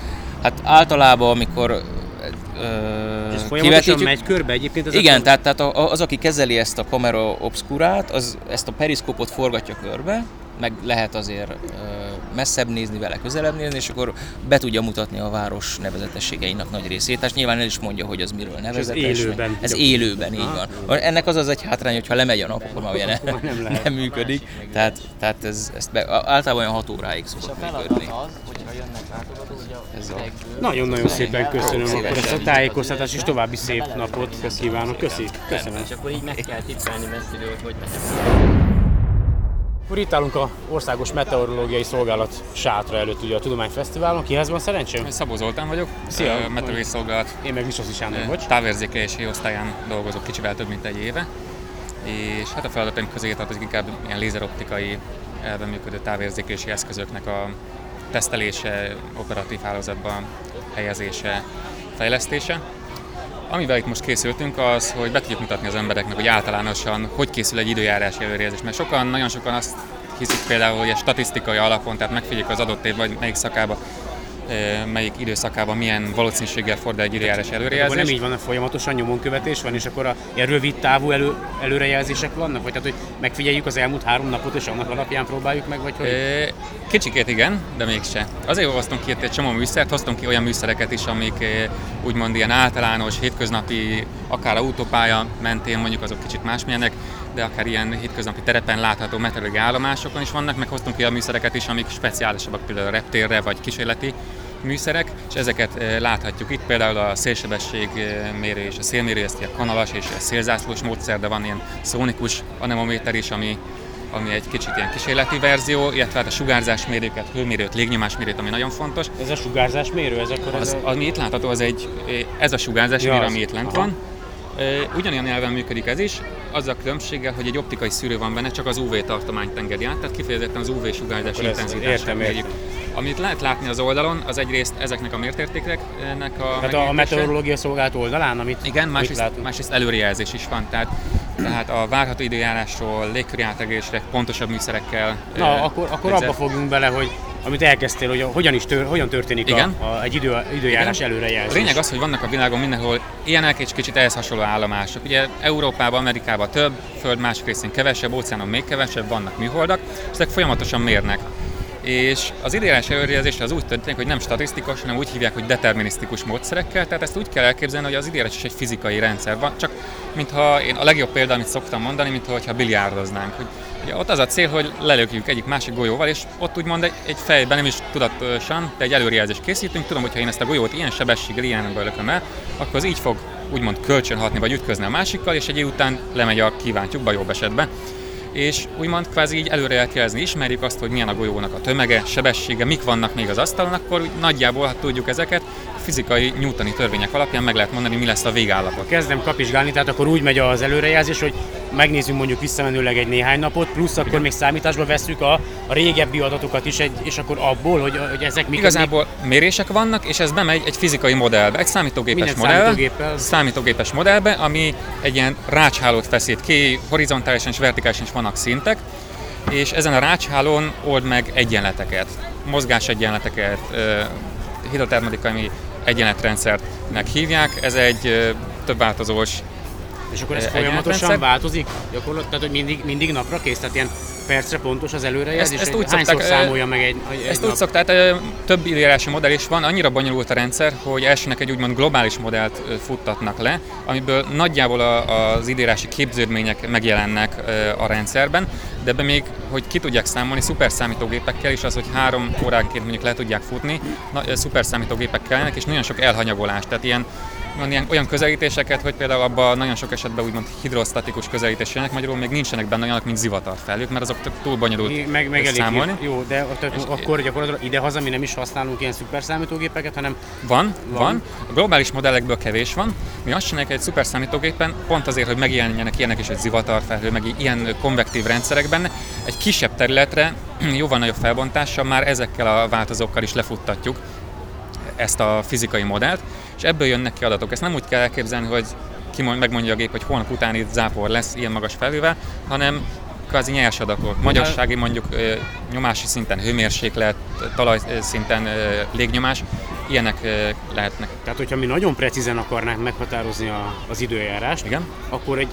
Hát általában, amikor ez folyamatosan megy körbe egyébként? Ez igen, tehát, tehát az, aki kezeli ezt a kamera obscurát, az ezt a periszkópot forgatja körbe, meg lehet azért messzebb nézni vele, közelebb nézni, és akkor be tudja mutatni a város nevezetességeinek nagy részét. Tehát nyilván el is mondja, hogy az miről nevezetes. ez élőben. Ez élőben, így van. Ennek az az egy hátrány, hogy ha lemegy a nap, akkor már ugye nem, nem, működik. Tehát, tehát ez, ezt be, általában olyan 6 óráig szokott működni. Hogyha. Nagyon-nagyon szépen köszönöm akkor ezt a tájékoztatást, és további szép napot kívánok. Köszi. Köszönöm. És akkor így meg kell tippelni messziről, hogy akkor itt állunk a Országos Meteorológiai Szolgálat sátra előtt ugye a Tudományfesztiválon. Kihez van szerencsém? Szabó Zoltán vagyok, Szia! Meteorológiai Szolgálat. Én meg Misoszi Sándor vagy. Távérzékelési osztályán dolgozok kicsivel több mint egy éve. És hát a feladataim közé tartozik inkább ilyen lézeroptikai elven működő távérzékelési eszközöknek a tesztelése, operatív hálózatban helyezése, fejlesztése. Amivel itt most készültünk az, hogy be tudjuk mutatni az embereknek, hogy általánosan hogy készül egy időjárási előrejelzés. Mert sokan, nagyon sokan azt hiszik például, hogy a statisztikai alapon, tehát megfigyeljük az adott évben, melyik szakába melyik időszakában milyen valószínűséggel fordul egy időjárás előrejelzés. Nem így van, a folyamatosan nyomonkövetés van, és akkor a rövid távú elő, előrejelzések vannak? Vagy tehát, hogy megfigyeljük az elmúlt három napot, és annak alapján próbáljuk meg, vagy hogy? Kicsikét igen, de mégse. Azért hoztunk ki egy csomó műszert, hoztunk ki olyan műszereket is, amik úgymond ilyen általános, hétköznapi, akár autópálya mentén mondjuk azok kicsit másmilyenek, de akár ilyen hétköznapi terepen látható meteorológiai állomásokon is vannak, meg hoztunk a műszereket is, amik speciálisabbak, például a reptérre vagy kísérleti műszerek, és ezeket eh, láthatjuk itt, például a szélsebességmérő és a szélmérő, ezt a kanalas és a szélzászlós módszer, de van ilyen szónikus anemométer is, ami ami egy kicsit ilyen kísérleti verzió, illetve hát a sugárzásmérőket, hőmérőt, légnyomásmérőt, ami nagyon fontos. Ez a sugárzásmérő, ez akkor az, az, ami itt látható, az egy, eh, ez a sugárzásmérő, ja, ami itt lent Aha. van. Eh, ugyanilyen nyelven működik ez is, az a különbséggel, hogy egy optikai szűrő van benne, csak az UV tartományt engedi át, tehát kifejezetten az UV sugárzás intenzitását mérjük. Amit lehet látni az oldalon, az egyrészt ezeknek a mértértékeknek a Tehát a meteorológia szolgálat oldalán, amit Igen, másrészt, másrészt előrejelzés is van, tehát, tehát a várható időjárásról, légköri átregésre pontosabb műszerekkel. Na, akkor, akkor abba fogjunk bele, hogy amit elkezdtél, hogy hogyan is tör, hogyan történik Igen. A, a, egy idő, időjárás Igen. előrejelzés. A lényeg az, hogy vannak a világon mindenhol ilyenek és kicsit ehhez hasonló állomások. Ugye Európában, Amerikában több, Föld másik részén kevesebb, óceánon még kevesebb, vannak műholdak, és ezek folyamatosan mérnek. És az időjárás előrejelzés az úgy történik, hogy nem statisztikus, hanem úgy hívják, hogy determinisztikus módszerekkel, tehát ezt úgy kell elképzelni, hogy az időjárás is egy fizikai rendszer van, csak mintha én a legjobb példa, amit szoktam mondani, mintha biliárdoznánk. Hogy ugye ott az a cél, hogy lelökjük egyik másik golyóval, és ott úgymond egy, egy fejben, nem is tudatosan, de egy előrejelzést készítünk. Tudom, hogy ha én ezt a golyót ilyen sebességgel, ilyen lököm el, akkor az így fog úgymond kölcsönhatni, vagy ütközni a másikkal, és egy után lemegy a kívántjukba jobb esetben és úgymond kvázi így előre elkelezni, ismerjük azt, hogy milyen a golyónak a tömege, sebessége, mik vannak még az asztalon, akkor úgy nagyjából, ha tudjuk ezeket, a fizikai newtoni törvények alapján meg lehet mondani, mi lesz a végállapot. Kezdem kapizsgálni, tehát akkor úgy megy az előrejelzés, hogy megnézzünk mondjuk visszamenőleg egy néhány napot, plusz akkor Igen. még számításba vesszük a, a régebbi adatokat is, egy, és akkor abból, hogy, hogy ezek mik. Igazából mérések vannak, és ez bemegy egy fizikai modellbe, egy számítógépes Minden számítógéppel. számítógépes modellbe, ami egy ilyen rácshálót feszít ki, horizontálisan és vertikálisan is vannak szintek, és ezen a rácshálón old meg egyenleteket, mozgásegyenleteket, ö, hidrotermodikai egyenletrendszernek hívják. Ez egy több változós És akkor ez Egy folyamatosan változik? Gyakorlatilag, tehát hogy mindig, mindig napra kész, tehát ilyen percre pontos az előrejelzés? Ezt- ezt úgy szokták, számolja meg egy, egy, Ezt nap? úgy szokták, tehát több időjárási modell is van, annyira bonyolult a rendszer, hogy elsőnek egy úgymond globális modellt futtatnak le, amiből nagyjából a, az időjárási képződmények megjelennek a rendszerben, de ebbe még, hogy ki tudják számolni, szuperszámítógépekkel is az, hogy három óránként mondjuk le tudják futni, na, ö, szuperszámítógépek kellenek, és nagyon sok elhanyagolás, tehát ilyen van ilyen, olyan közelítéseket, hogy például abban nagyon sok esetben úgymond hidrostatikus közelítés jönnek, magyarul még nincsenek benne olyanok, mint zivatarfelhők, mert azok túl bonyolult meg, meg elég számolni. Jó, de tehát És- akkor gyakorlatilag idehaza mi nem is használunk ilyen szuperszámítógépeket, hanem Van, Van. van, A globális modellekből kevés van. Mi azt csináljuk egy szuper számítógépen, pont azért, hogy megjelenjenek ilyenek is egy zivatarfelhő, meg ilyen konvektív rendszerek benne, egy kisebb területre jóval nagyobb felbontással már ezekkel a változókkal is lefuttatjuk ezt a fizikai modellt, és ebből jönnek ki adatok. Ezt nem úgy kell elképzelni, hogy ki mond- megmondja a gép, hogy holnap után itt zápor lesz ilyen magas felhővel, hanem kvázi nyers adatok. Magyarsági mondjuk nyomási szinten hőmérséklet, talajszinten ö, légnyomás, ilyenek lehetnek. Tehát, hogyha mi nagyon precízen akarnánk meghatározni a, az időjárást, Igen. akkor egy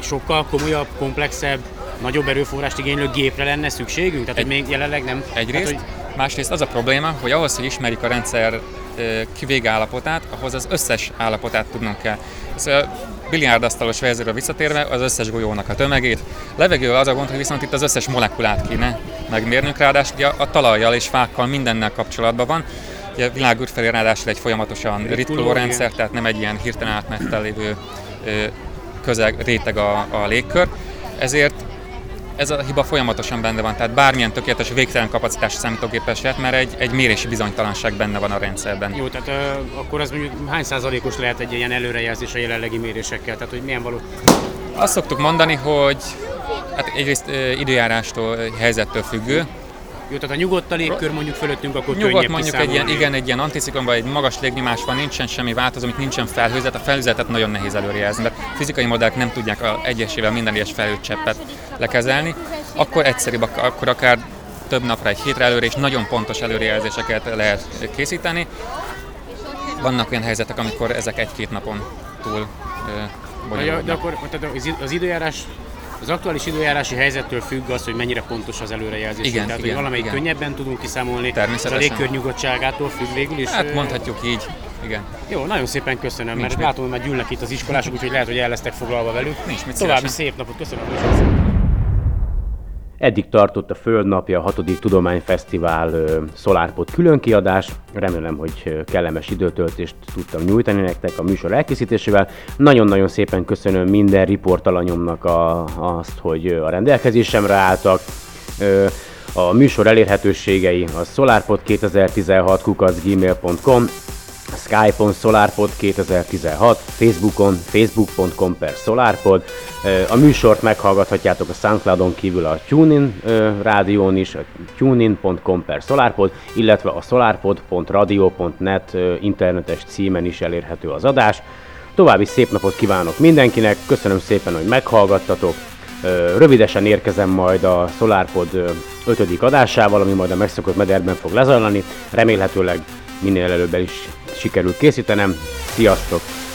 sokkal komolyabb, komplexebb, nagyobb erőforrást igénylő gépre lenne szükségünk? Tehát, hogy még jelenleg nem... Egyrészt, Tehát, hogy másrészt az a probléma, hogy ahhoz, hogy ismerjük a rendszer ö, kivégállapotát, ahhoz az összes állapotát tudnunk kell. Ez a biliárdasztalos verzióra visszatérve az összes golyónak a tömegét. Levegővel az a gond, hogy viszont itt az összes molekulát kéne megmérnünk, ráadásul ugye a talajjal és fákkal mindennel kapcsolatban van. Ugye a világűr felé ráadásul egy folyamatosan Ritkuló, rendszer, tehát nem egy ilyen hirtelen átmettel lévő közeg, réteg a, a légkör. Ezért ez a hiba folyamatosan benne van, tehát bármilyen tökéletes végtelen kapacitás számítógépes lehet, mert egy, egy mérési bizonytalanság benne van a rendszerben. Jó, tehát ö, akkor az mondjuk hány százalékos lehet egy ilyen előrejelzés a jelenlegi mérésekkel? Tehát, hogy milyen való... Azt szoktuk mondani, hogy hát egyrészt ö, időjárástól, helyzettől függő. Jó, tehát a nyugodt a légkör mondjuk fölöttünk, akkor Nyugodt mondjuk egy ilyen, igen, egy ilyen anticiklonban egy magas légnyomás van, nincsen semmi változó, amit nincsen felhőzet, a felhőzetet nagyon nehéz előrejelzni, mert fizikai modellek nem tudják a egyesével minden egyes felhőcseppet lekezelni, akkor egyszerűbb, ak- akkor akár több napra, egy hétre előre, és nagyon pontos előrejelzéseket lehet készíteni. Vannak olyan helyzetek, amikor ezek egy-két napon túl ö, De, bonyolulnak. akkor tehát az időjárás az aktuális időjárási helyzettől függ az, hogy mennyire pontos az előrejelzés. Igen, Tehát, igen, hogy valamelyik igen. könnyebben tudunk kiszámolni, és a Természetesen. légkör nyugodtságától függ végül is. Hát mondhatjuk így, igen. Jó, nagyon szépen köszönöm, Nincs mert mit. látom, hogy már gyűlnek itt az iskolások, úgyhogy lehet, hogy el lesztek foglalva velük. Nincs mit, További szép napot, köszönöm. köszönöm. Eddig tartott a Földnapja, a 6. Tudományfesztivál ö, SolarPod különkiadás. Remélem, hogy kellemes időtöltést tudtam nyújtani nektek a műsor elkészítésével. Nagyon-nagyon szépen köszönöm minden riportalanyomnak a, azt, hogy a rendelkezésemre álltak. A műsor elérhetőségei a solarpod2016 kukacgmail.com Skype-on SolarPod 2016, Facebookon facebook.com per SolarPod. A műsort meghallgathatjátok a Soundcloudon kívül a TuneIn rádión is, a tunein.com per SolarPod, illetve a solarpod.radio.net internetes címen is elérhető az adás. További szép napot kívánok mindenkinek, köszönöm szépen, hogy meghallgattatok. Rövidesen érkezem majd a SolarPod ö, ötödik adásával, ami majd a megszokott mederben fog lezajlani. Remélhetőleg minél előbb el is sikerül készítenem. Sziasztok!